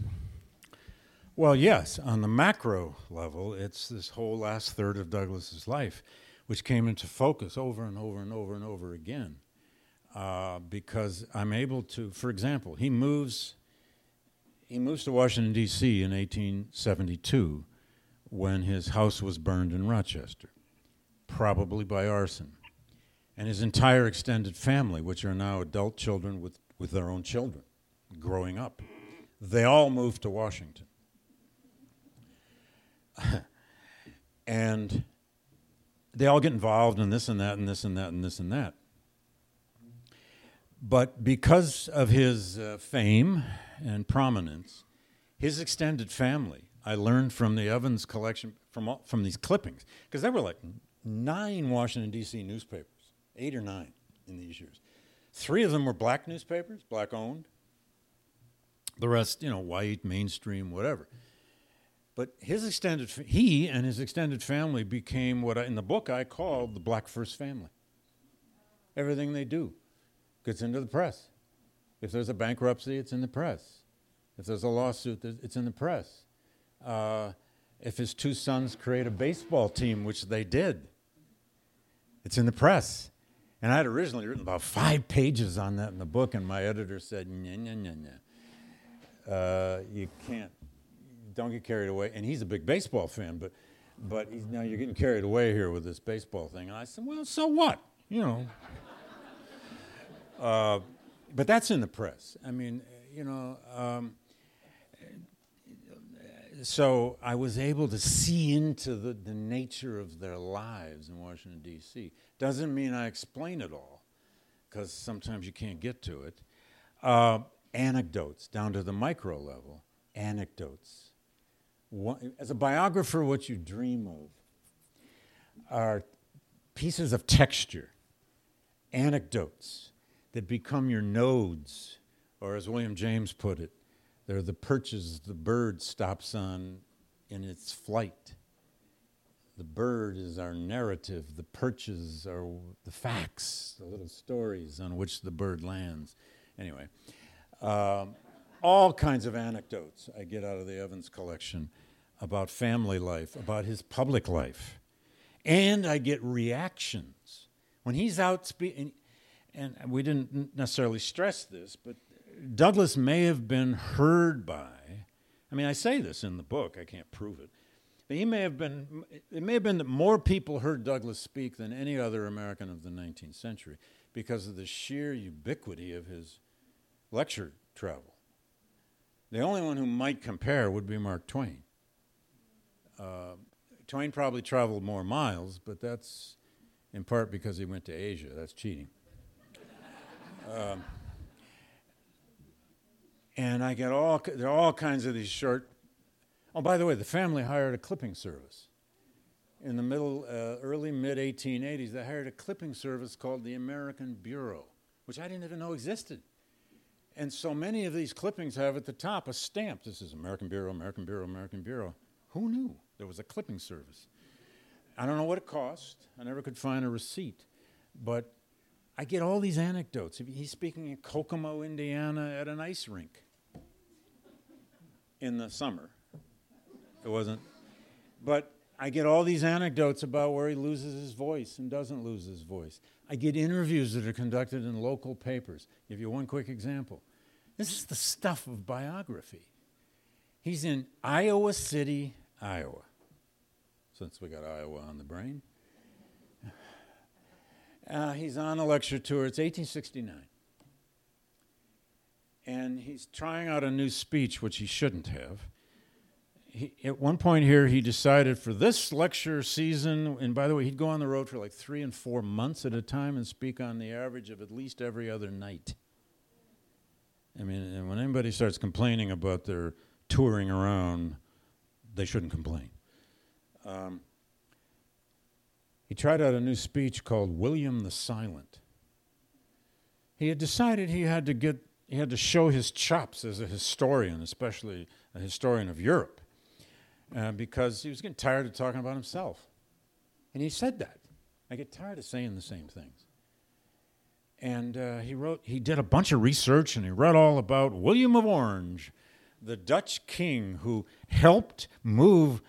Well, yes, on the macro level, it's this whole last third of Douglass's life, which came into focus over and over and over and over again. Uh, because I'm able to, for example, he moves, he moves to Washington D.C. in 1872, when his house was burned in Rochester, probably by arson, and his entire extended family, which are now adult children with with their own children, growing up, they all moved to Washington. *laughs* and they all get involved in this and that and this and that and this and that. But because of his uh, fame and prominence, his extended family, I learned from the Evans collection, from, all, from these clippings, because there were like nine Washington, D.C. newspapers, eight or nine in these years. Three of them were black newspapers, black owned. The rest, you know, white, mainstream, whatever. But his extended, he and his extended family became what I, in the book I called the Black First Family. Everything they do gets into the press. If there's a bankruptcy, it's in the press. If there's a lawsuit, it's in the press. Uh, if his two sons create a baseball team, which they did, it's in the press. And I had originally written about five pages on that in the book, and my editor said, "Nya nya nya nya, uh, you can't don't get carried away. And he's a big baseball fan, but but he's, now you're getting carried away here with this baseball thing. And I said, well, so what? You know. uh, but that's in the press. I mean, you know, um, so I was able to see into the, the nature of their lives in Washington, D.C. Doesn't mean I explain it all, because sometimes you can't get to it. Uh, anecdotes, down to the micro level, anecdotes. As a biographer, what you dream of are pieces of texture, anecdotes that become your nodes, or as William James put it, they're the perches the bird stops on in its flight. The bird is our narrative, the perches are the facts, the little stories on which the bird lands. Anyway, um, all kinds of anecdotes I get out of the Evans collection about family life, about his public life. And I get reactions. When he's out speaking, and we didn't necessarily stress this, but Douglass may have been heard by, I mean, I say this in the book, I can't prove it, but he may have been, it may have been that more people heard Douglass speak than any other American of the 19th century because of the sheer ubiquity of his lecture travel. The only one who might compare would be Mark Twain. Uh, Twain probably traveled more miles, but that's in part because he went to Asia. That's cheating. *laughs* um, and I get all there are all kinds of these short. Oh, by the way, the family hired a clipping service. In the middle, uh, early mid 1880s, they hired a clipping service called the American Bureau, which I didn't even know existed. And so many of these clippings have at the top a stamp. This is American Bureau, American Bureau, American Bureau. Who knew there was a clipping service? I don't know what it cost. I never could find a receipt. But I get all these anecdotes. He's speaking in Kokomo, Indiana at an ice rink in the summer. It wasn't. But I get all these anecdotes about where he loses his voice and doesn't lose his voice. I get interviews that are conducted in local papers. Give you one quick example. This is the stuff of biography. He's in Iowa City, Iowa, since we got Iowa on the brain. Uh, he's on a lecture tour. It's 1869 and he's trying out a new speech, which he shouldn't have. He, at one point here, he decided for this lecture season, and by the way, he'd go on the road for like three and four months at a time and speak on the average of at least every other night. I mean, and when anybody starts complaining about their touring around, they shouldn't complain. Um, he tried out a new speech called William the Silent. He had decided he had to get he had to show his chops as a historian, especially a historian of Europe, uh, because he was getting tired of talking about himself. And he said that. I get tired of saying the same things. And uh, he wrote, he did a bunch of research and he read all about William of Orange, the Dutch king who helped move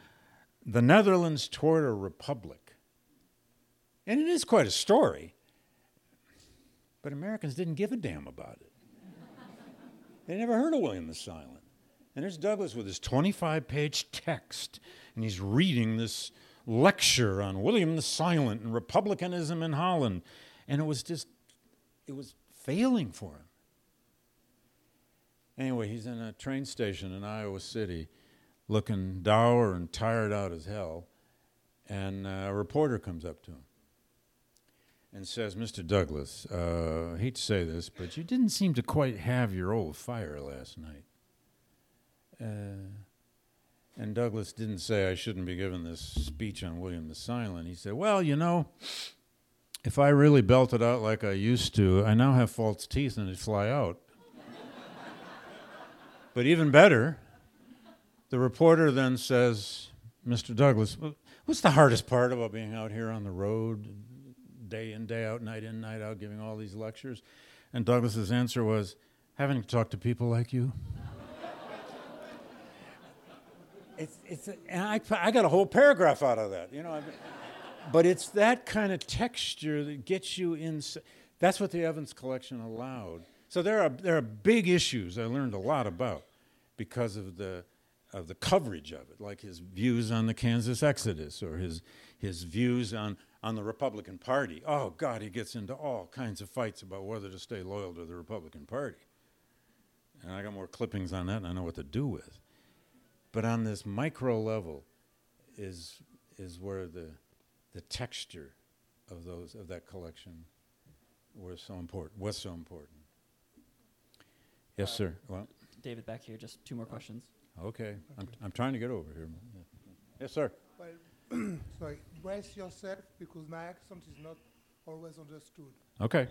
the Netherlands toward a republic. And it is quite a story, but Americans didn't give a damn about it. They never heard of William the Silent. And there's Douglass with his 25 page text, and he's reading this lecture on William the Silent and republicanism in Holland. And it was just, it was failing for him. Anyway, he's in a train station in Iowa City looking dour and tired out as hell. And uh, a reporter comes up to him and says, Mr. Douglass, uh, I hate to say this, but you didn't seem to quite have your old fire last night. Uh, and Douglass didn't say I shouldn't be giving this speech on William the Silent. He said, Well, you know, if I really belt it out like I used to, I now have false teeth and they'd fly out. *laughs* but even better, the reporter then says, Mr. Douglass, what's the hardest part about being out here on the road, day in, day out, night in, night out, giving all these lectures? And Douglass's answer was, having to talk to people like you. *laughs* it's, it's, and I, I got a whole paragraph out of that, you know. I but it's that kind of texture that gets you in. That's what the Evans collection allowed. So there are there are big issues I learned a lot about because of the of the coverage of it, like his views on the Kansas Exodus or his his views on on the Republican Party. Oh God, he gets into all kinds of fights about whether to stay loyal to the Republican Party. And I got more clippings on that, and I know what to do with. But on this micro level is is where the the texture of those of that collection was so important was so important. Yes, Uh, sir. Well, David, back here, just two more questions. okay. I'm, I'm trying to get over here. Yes, sir. Well, *clears throat* sorry, brace yourself because my accent is not always understood. Okay.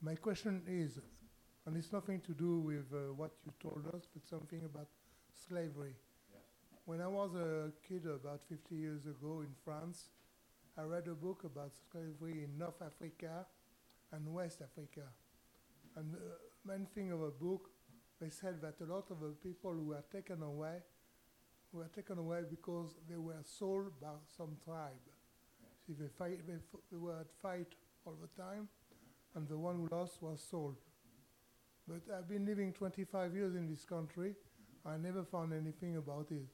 My question is, and it's nothing to do with uh, what you told us, but something about slavery. When I was a kid about 50 years ago in France, I read a book about slavery in North Africa and West Africa. And the main thing of a book, they said that a lot of the people who were taken away were taken away because they were sold by some tribe. See, they, fight, they, they were at fight all the time, and the one who lost was sold. But I've been living 25 years in this country. I never found anything about it.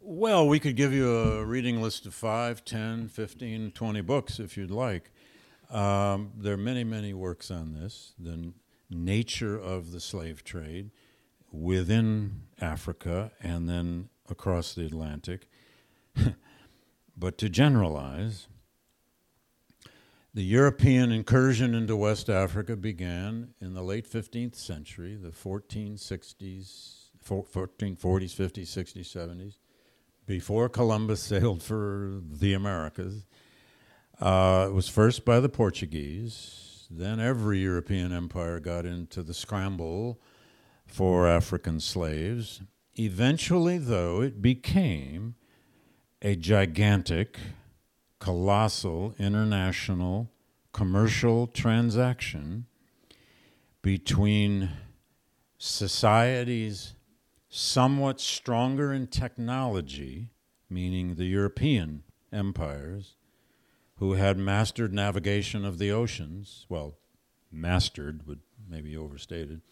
Well, we could give you a reading list of 5, 10, 15, 20 books if you'd like. Um, there are many, many works on this. The n- nature of the slave trade within Africa and then across the Atlantic. *laughs* but to generalize, the European incursion into West Africa began in the late 15th century, the 1460s, four- 1440s, 50s, 60s, 70s before Columbus *laughs* sailed for the Americas. Uh, it was first by the Portuguese. Then every European empire got into the scramble for African slaves. Eventually, though, it became a gigantic, colossal, international commercial transaction between societies somewhat stronger in technology, meaning the European empires, who had mastered navigation of the oceans, well, mastered would maybe overstated,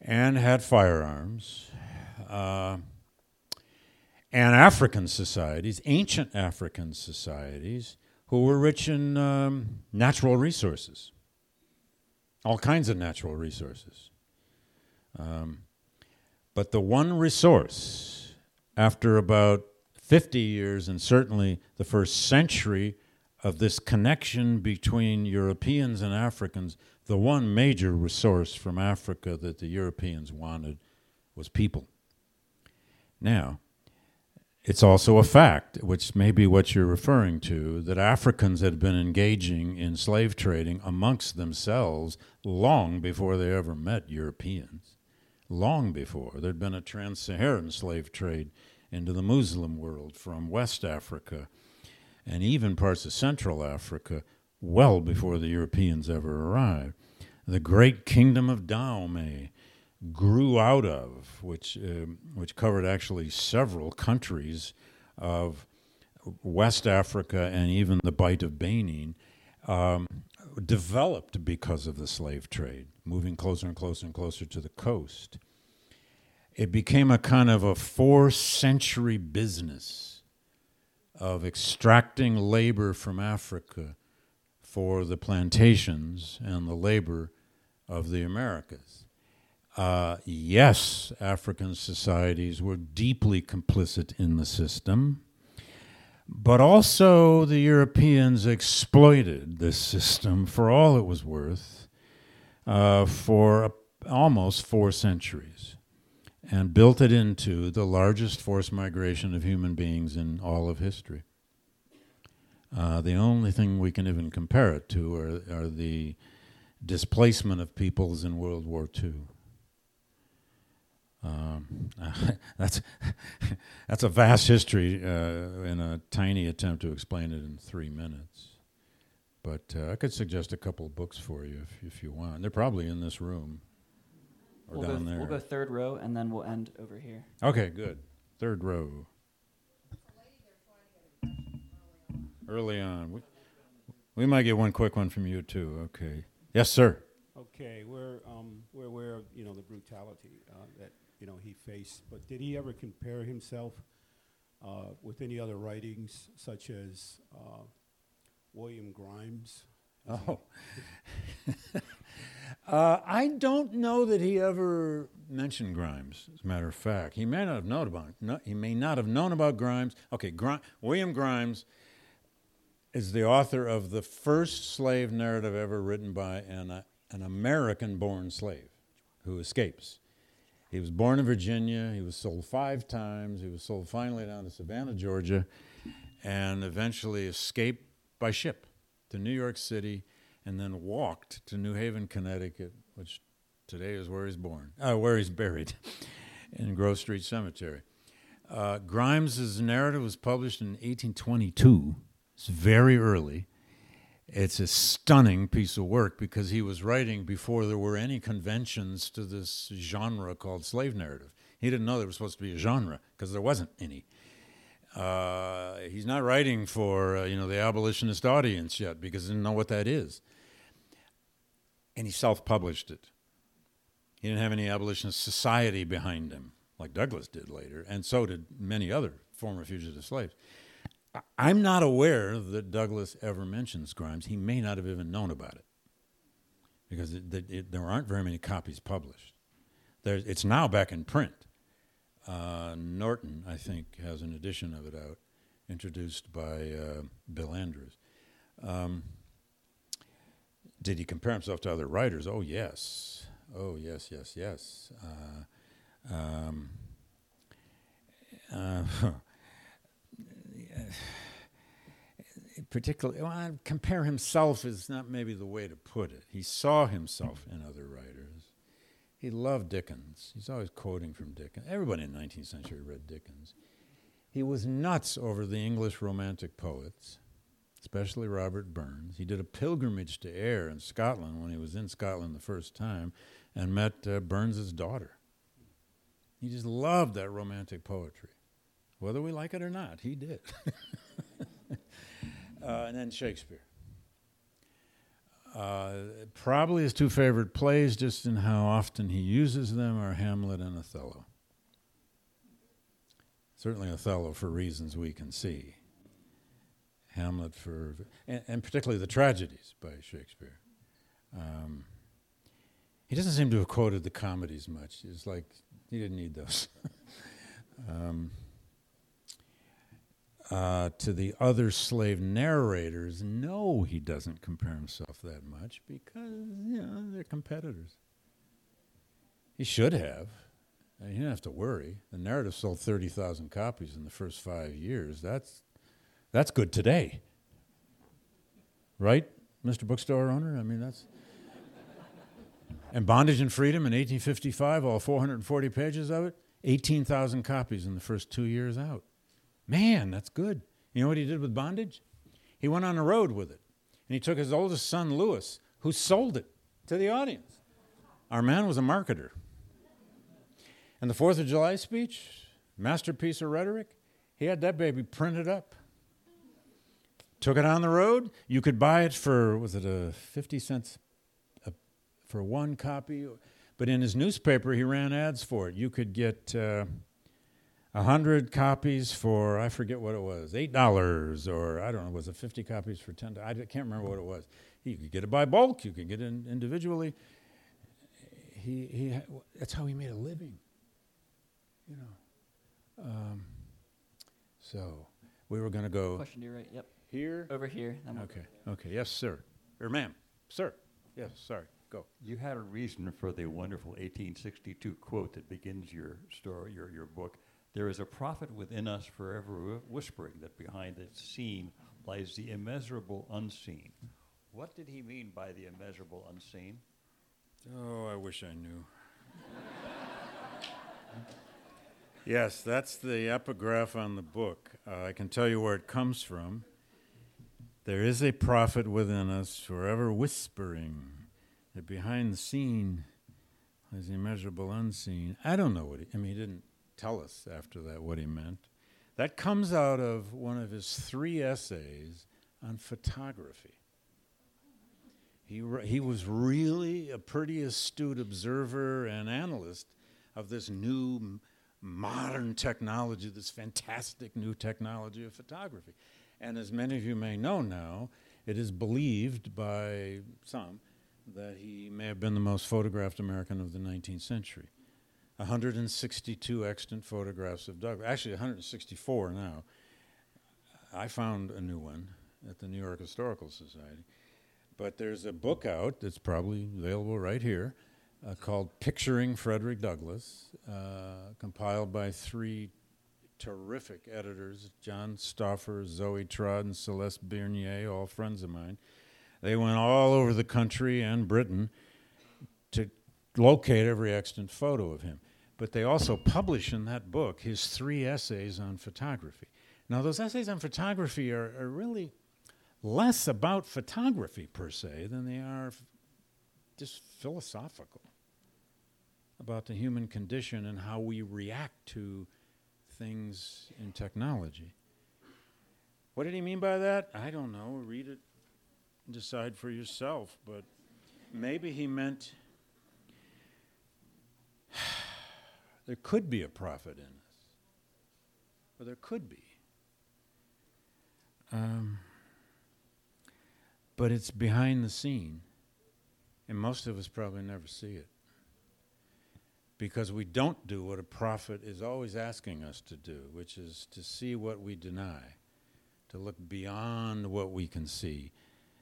and had firearms, uh, and African societies, ancient African societies, who were rich in um, natural resources, all kinds of natural resources. Um, but the one resource, after about 50 years and certainly the first century of this connection between Europeans and Africans, the one major resource from Africa that the Europeans wanted was people. Now, it's also a fact, which may be what you're referring to, that Africans had been engaging in slave trading amongst themselves long before they ever met Europeans long before. There'd been a trans Saharan slave trade into the Muslim world from West Africa and even parts of Central Africa well before the Europeans ever arrived. The great kingdom of Dahomey grew out of, which, uh, which covered actually several countries of West Africa and even the Bight of Benin, um, developed because of the slave trade, moving closer and closer and closer to the coast. It became a kind of a four century business of extracting labor from Africa for the plantations and the labor of the Americas. Uh, yes, African societies were deeply complicit in the system. But also, the Europeans exploited this system for all it was worth uh, for a, almost four centuries and built it into the largest forced migration of human beings in all of history. Uh, the only thing we can even compare it to are, are the displacement of peoples in World War II. Um, *laughs* that's *laughs* that's a vast history uh, in a tiny attempt to explain it in three minutes. But uh, I could suggest a couple of books for you if, if you want. They're probably in this room or We'll go, down th- there. we'll go third row, and then we'll end over here. Okay, good. Third row. Early on. We, we might get one quick one from you too. Okay. Yes, sir. Okay, we're um, we're aware of you know the brutality uh, that you know he faced, but did he ever compare himself uh, with any other writings such as uh, William Grimes? Is Oh. *laughs* Uh, I don't know that he ever mentioned Grimes. As a matter of fact, he may not have known about. No, he may not have known about Grimes. Okay, William Grimes is the author of the first slave narrative ever written by an, uh, an American-born slave who escapes. He was born in Virginia. He was sold five times. He was sold finally down to Savannah, Georgia, and eventually escaped by ship to New York City and then walked to New Haven, Connecticut, which today is where he's born, uh, where he's buried, *laughs* in Grove Street Cemetery. Uh, Grimes's narrative was published in 1822. It's very early. It's a stunning piece of work because he was writing before there were any conventions to this genre called slave narrative. He didn't know there was supposed to be a genre because there wasn't any. Uh, he's not writing for uh, you know the abolitionist audience yet because he didn't know what that is, and he self-published it. He didn't have any abolitionist society behind him like Douglass did later, and so did many other former fugitive slaves. I'm not aware that Douglass ever mentions Grimes. He may not have even known about it because it, it, it, there aren't very many copies published. There's, it's now back in print. Uh, Norton, I think, has an edition of it out, introduced by uh, Bill Andrews. Um, did he compare himself to other writers? Oh, yes. Oh, yes, yes, yes. Uh, um, uh, *laughs* particularly, well, compare himself is not maybe the way to put it. He saw himself in other writers. He loved Dickens. He's always quoting from Dickens. Everybody in the 19th century read Dickens. He was nuts over the English Romantic poets, especially Robert Burns. He did a pilgrimage to Ayr in Scotland when he was in Scotland the first time and met uh, Burns's daughter. He just loved that romantic poetry. Whether we like it or not, he did. *laughs* uh, and then Shakespeare. Uh, probably his two favorite plays, just in how often he uses them, are Hamlet and Othello. Certainly Othello for reasons we can see. Hamlet for, and, and particularly the tragedies by Shakespeare. Um, he doesn't seem to have quoted the comedies much. It's like he didn't need those. *laughs* um, uh, to the other slave narrators, no, he doesn't compare himself that much because you know they're competitors. He should have. He didn't have to worry. The narrative sold thirty thousand copies in the first five years. That's that's good today, right, Mr. Bookstore owner? I mean, that's. and Bondage and Freedom in 1855, all 440 pages of it, 18,000 copies in the first two years out. Man, that's good. You know what he did with bondage? He went on the road with it. And he took his oldest son, Lewis, who sold it to the audience. Our man was a marketer. And the Fourth of July speech, masterpiece of rhetoric, he had that baby printed up. Took it on the road. You could buy it for, was it a 50 cents a, for one copy? But in his newspaper, he ran ads for it. You could get. Uh, a hundred copies for I forget what it was, eight dollars, or I don't know, was it fifty copies for ten? I can't remember what it was. You could get it by bulk. You could get it individually. He he. That's how he made a living. You know. Um, so we were going to go. Question to your right. Yep. Here. Over here. Okay. Okay. Yes, sir. Or ma'am. Sir. Yes. Sorry. Go. You had a reason for the wonderful 1862 quote that begins your story, your your book. There is a prophet within us forever whispering that behind the seen lies the immeasurable unseen. What did he mean by the immeasurable unseen? Oh, I wish I knew. yes, that's the epigraph on the book. Uh, I can tell you where it comes from. There is a prophet within us forever whispering that behind the seen is immeasurable unseen. I don't know what he, I mean, he didn't tell us after that what he meant. That comes out of one of his three essays on photography. He, re- he was really a pretty astute observer and analyst of this new m- modern technology, this fantastic new technology of photography. And as many of you may know now, it is believed by some that he may have been the most photographed American of the 19th century. 162 extant photographs of Douglass. Actually, 164 now. I found a new one at the New York Historical Society. But there's a book out that's probably available right here uh, called Picturing Frederick Douglass, uh, compiled by three terrific editors John Stauffer, Zoe Trodd, and Celeste Bernier, all friends of mine. They went all over the country and Britain to locate every extant photo of him. But they also publish in that book his three essays on photography. Now, those essays on photography are, are really less about photography per se than they are f- just philosophical about the human condition and how we react to things in technology. What did he mean by that? I don't know. Read it decide for yourself. But maybe he meant *sighs* there could be a prophet in us. Or there could be. Um, but it's behind the scene, and most of us probably never see it because we don't do what a prophet is always asking us to do, which is to see what we deny, to look beyond what we can see,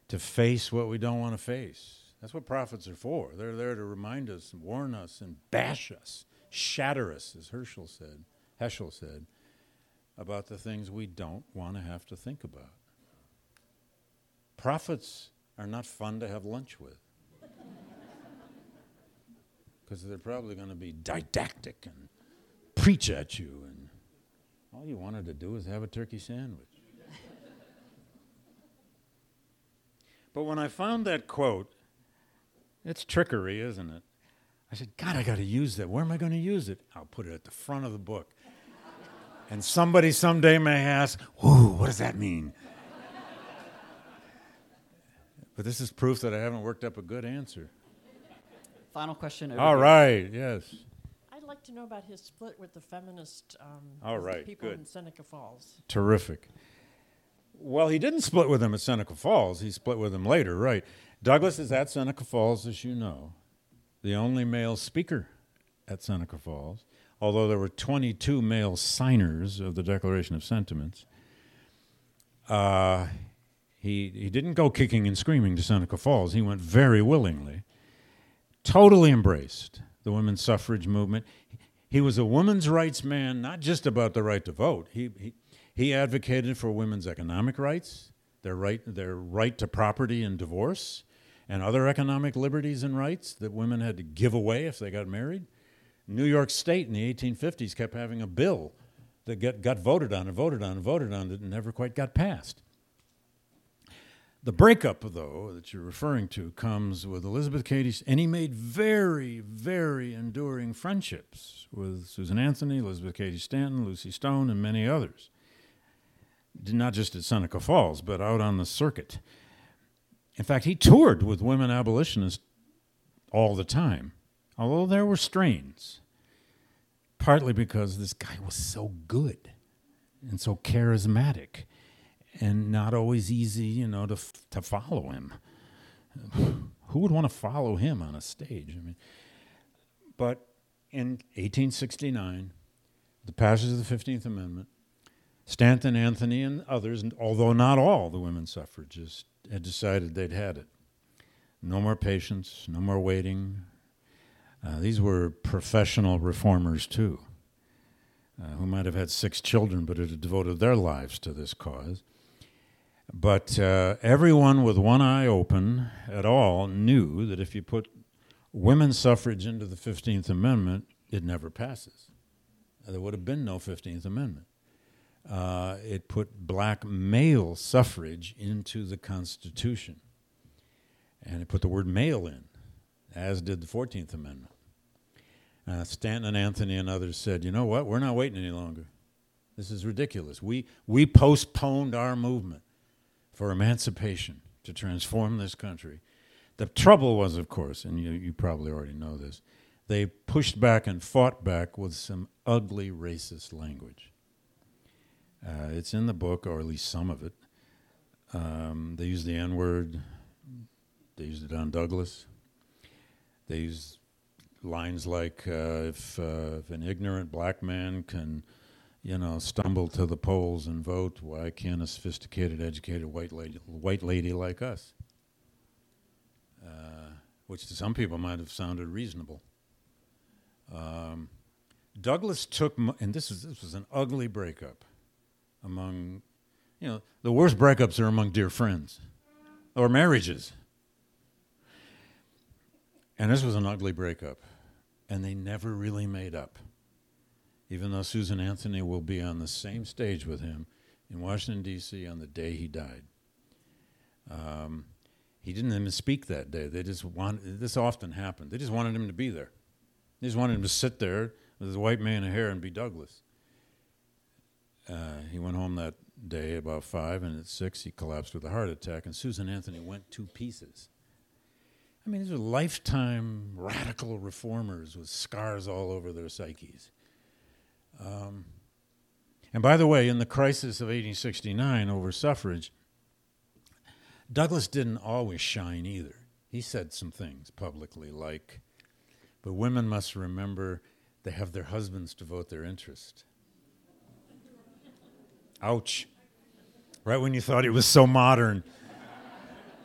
to face what we don't want to face. That's what prophets are for. They're there to remind us, warn us, and bash us, shatter us, as Herschel said, Heschel said, about the things we don't want to have to think about. Prophets are not fun to have lunch with because they're probably going to be didactic and preach at you, and all you wanted to do was have a turkey sandwich. but when I found that quote, it's trickery, isn't it? I said, God, I got to use that. Where am I going to use it? I'll put it at the front of the book. and somebody someday may ask, what does that mean? but this is proof that I haven't worked up a good answer. Final question. All here. right, yes. I'd like to know about his split with the feminist um, All right, people good. in Seneca Falls. Terrific. Well, he didn't split with them at Seneca Falls. He split with them later, right? Douglass is at Seneca Falls, as you know, the only male speaker at Seneca Falls, although there were 22 male signers of the Declaration of Sentiments. Uh, he, he didn't go kicking and screaming to Seneca Falls. He went very willingly totally embraced the women's suffrage movement. He was a women's rights man, not just about the right to vote. He, he, he advocated for women's economic rights, their right, their right to property and divorce, and other economic liberties and rights that women had to give away if they got married. New York State in the 1850s kept having a bill that get, got voted on and voted on and voted on that never quite got passed. The breakup, though, that you're referring to comes with Elizabeth Cady, and he made very, very enduring friendships with Susan Anthony, Elizabeth Cady Stanton, Lucy Stone, and many others. Not just at Seneca Falls, but out on the circuit. In fact, he toured with women abolitionists all the time, although there were strains, partly because this guy was so good and so charismatic and not always easy, you know, to to follow him. Who would want to follow him on a stage? I mean, but in 1869, the passage of the 15th Amendment, Stanton, Anthony, and others, and although not all the women suffragists, had decided they'd had it. No more patience, no more waiting. Uh, these were professional reformers, too, uh, who might have had six children but had devoted their lives to this cause. But uh, everyone with one eye open at all knew that if you put women's suffrage into the 15th Amendment, it never passes. There would have been no 15th Amendment. Uh, it put black male suffrage into the Constitution. And it put the word male in, as did the 14th Amendment. Uh, Stanton and Anthony and others said, you know what, we're not waiting any longer. This is ridiculous. We, we postponed our movement for emancipation to transform this country. The trouble was, of course, and you, you probably already know this, they pushed back and fought back with some ugly racist language. Uh, it's in the book, or at least some of it. Um, they used the N word. They used it on Douglass. they use lines like, uh, if, uh, if an ignorant black man can, you know, stumble to the polls and vote, why can't a sophisticated, educated white lady, white lady like us? Uh, which to some people might have sounded reasonable. Um, Douglass took, and this, is, this was an ugly breakup among, you know, the worst breakups are among dear friends or marriages. And this was an ugly breakup. And they never really made up. Even though Susan Anthony will be on the same stage with him in Washington, D.C. on the day he died. Um, he didn't even speak that day. They just wanted, this often happened. They just wanted him to be there. They just wanted him to sit there with his white man of hair and be Douglass. Uh, he went home that day about five, and at six he collapsed with a heart attack, and Susan Anthony went to pieces. I mean, these are lifetime radical reformers with scars all over their psyches. Um, and by the way, in the crisis of 1869 over suffrage, Douglass didn't always shine either. He said some things publicly like, but women must remember they have their husbands to vote their interest. Ouch. Right when you thought it was so modern.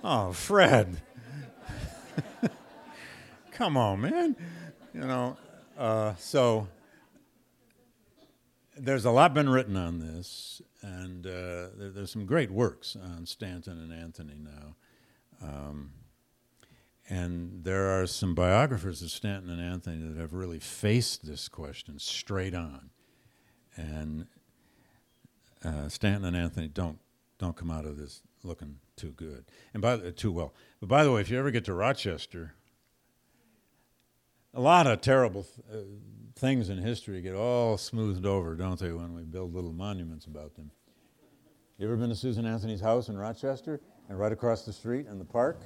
Oh, Fred. *laughs* Come on, man. You know, uh, so there's a lot been written on this, and uh, there, there's some great works on Stanton and Anthony now. Um, and there are some biographers of Stanton and Anthony that have really faced this question straight on. And uh, Stanton and Anthony don't don't come out of this looking too good and by the, too well. But by the way, if you ever get to Rochester, a lot of terrible uh, things in history get all smoothed over, don't they, when we build little monuments about them. You ever been to Susan Anthony's house in Rochester? And right across the street in the park,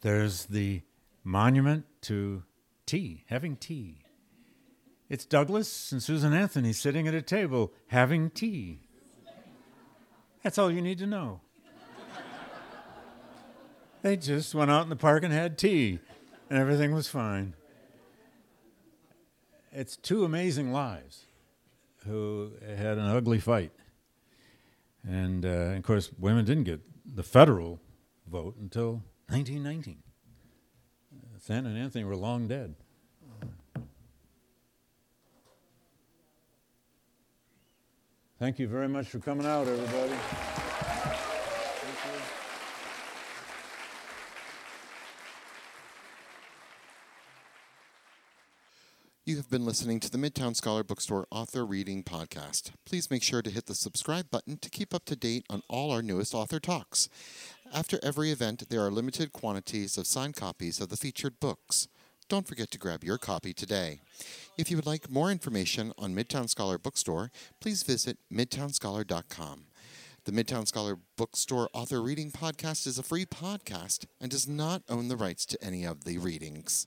there's the monument to tea, having tea. It's Douglass and Susan Anthony sitting at a table having tea. That's all you need to know. They just went out in the park and had tea, and everything was fine. It's two amazing lives who had an ugly fight. And, uh, and of course, women didn't get the federal vote until 1919. Stanton and Anthony were long dead. Thank you very much for coming out, everybody. You have been listening to the Midtown Scholar Bookstore Author Reading Podcast. Please make sure to hit the subscribe button to keep up to date on all our newest author talks. After every event, there are limited quantities of signed copies of the featured books. Don't forget to grab your copy today. If you would like more information on Midtown Scholar Bookstore, please visit midtownscholar.com. The Midtown Scholar Bookstore Author Reading Podcast is a free podcast and does not own the rights to any of the readings.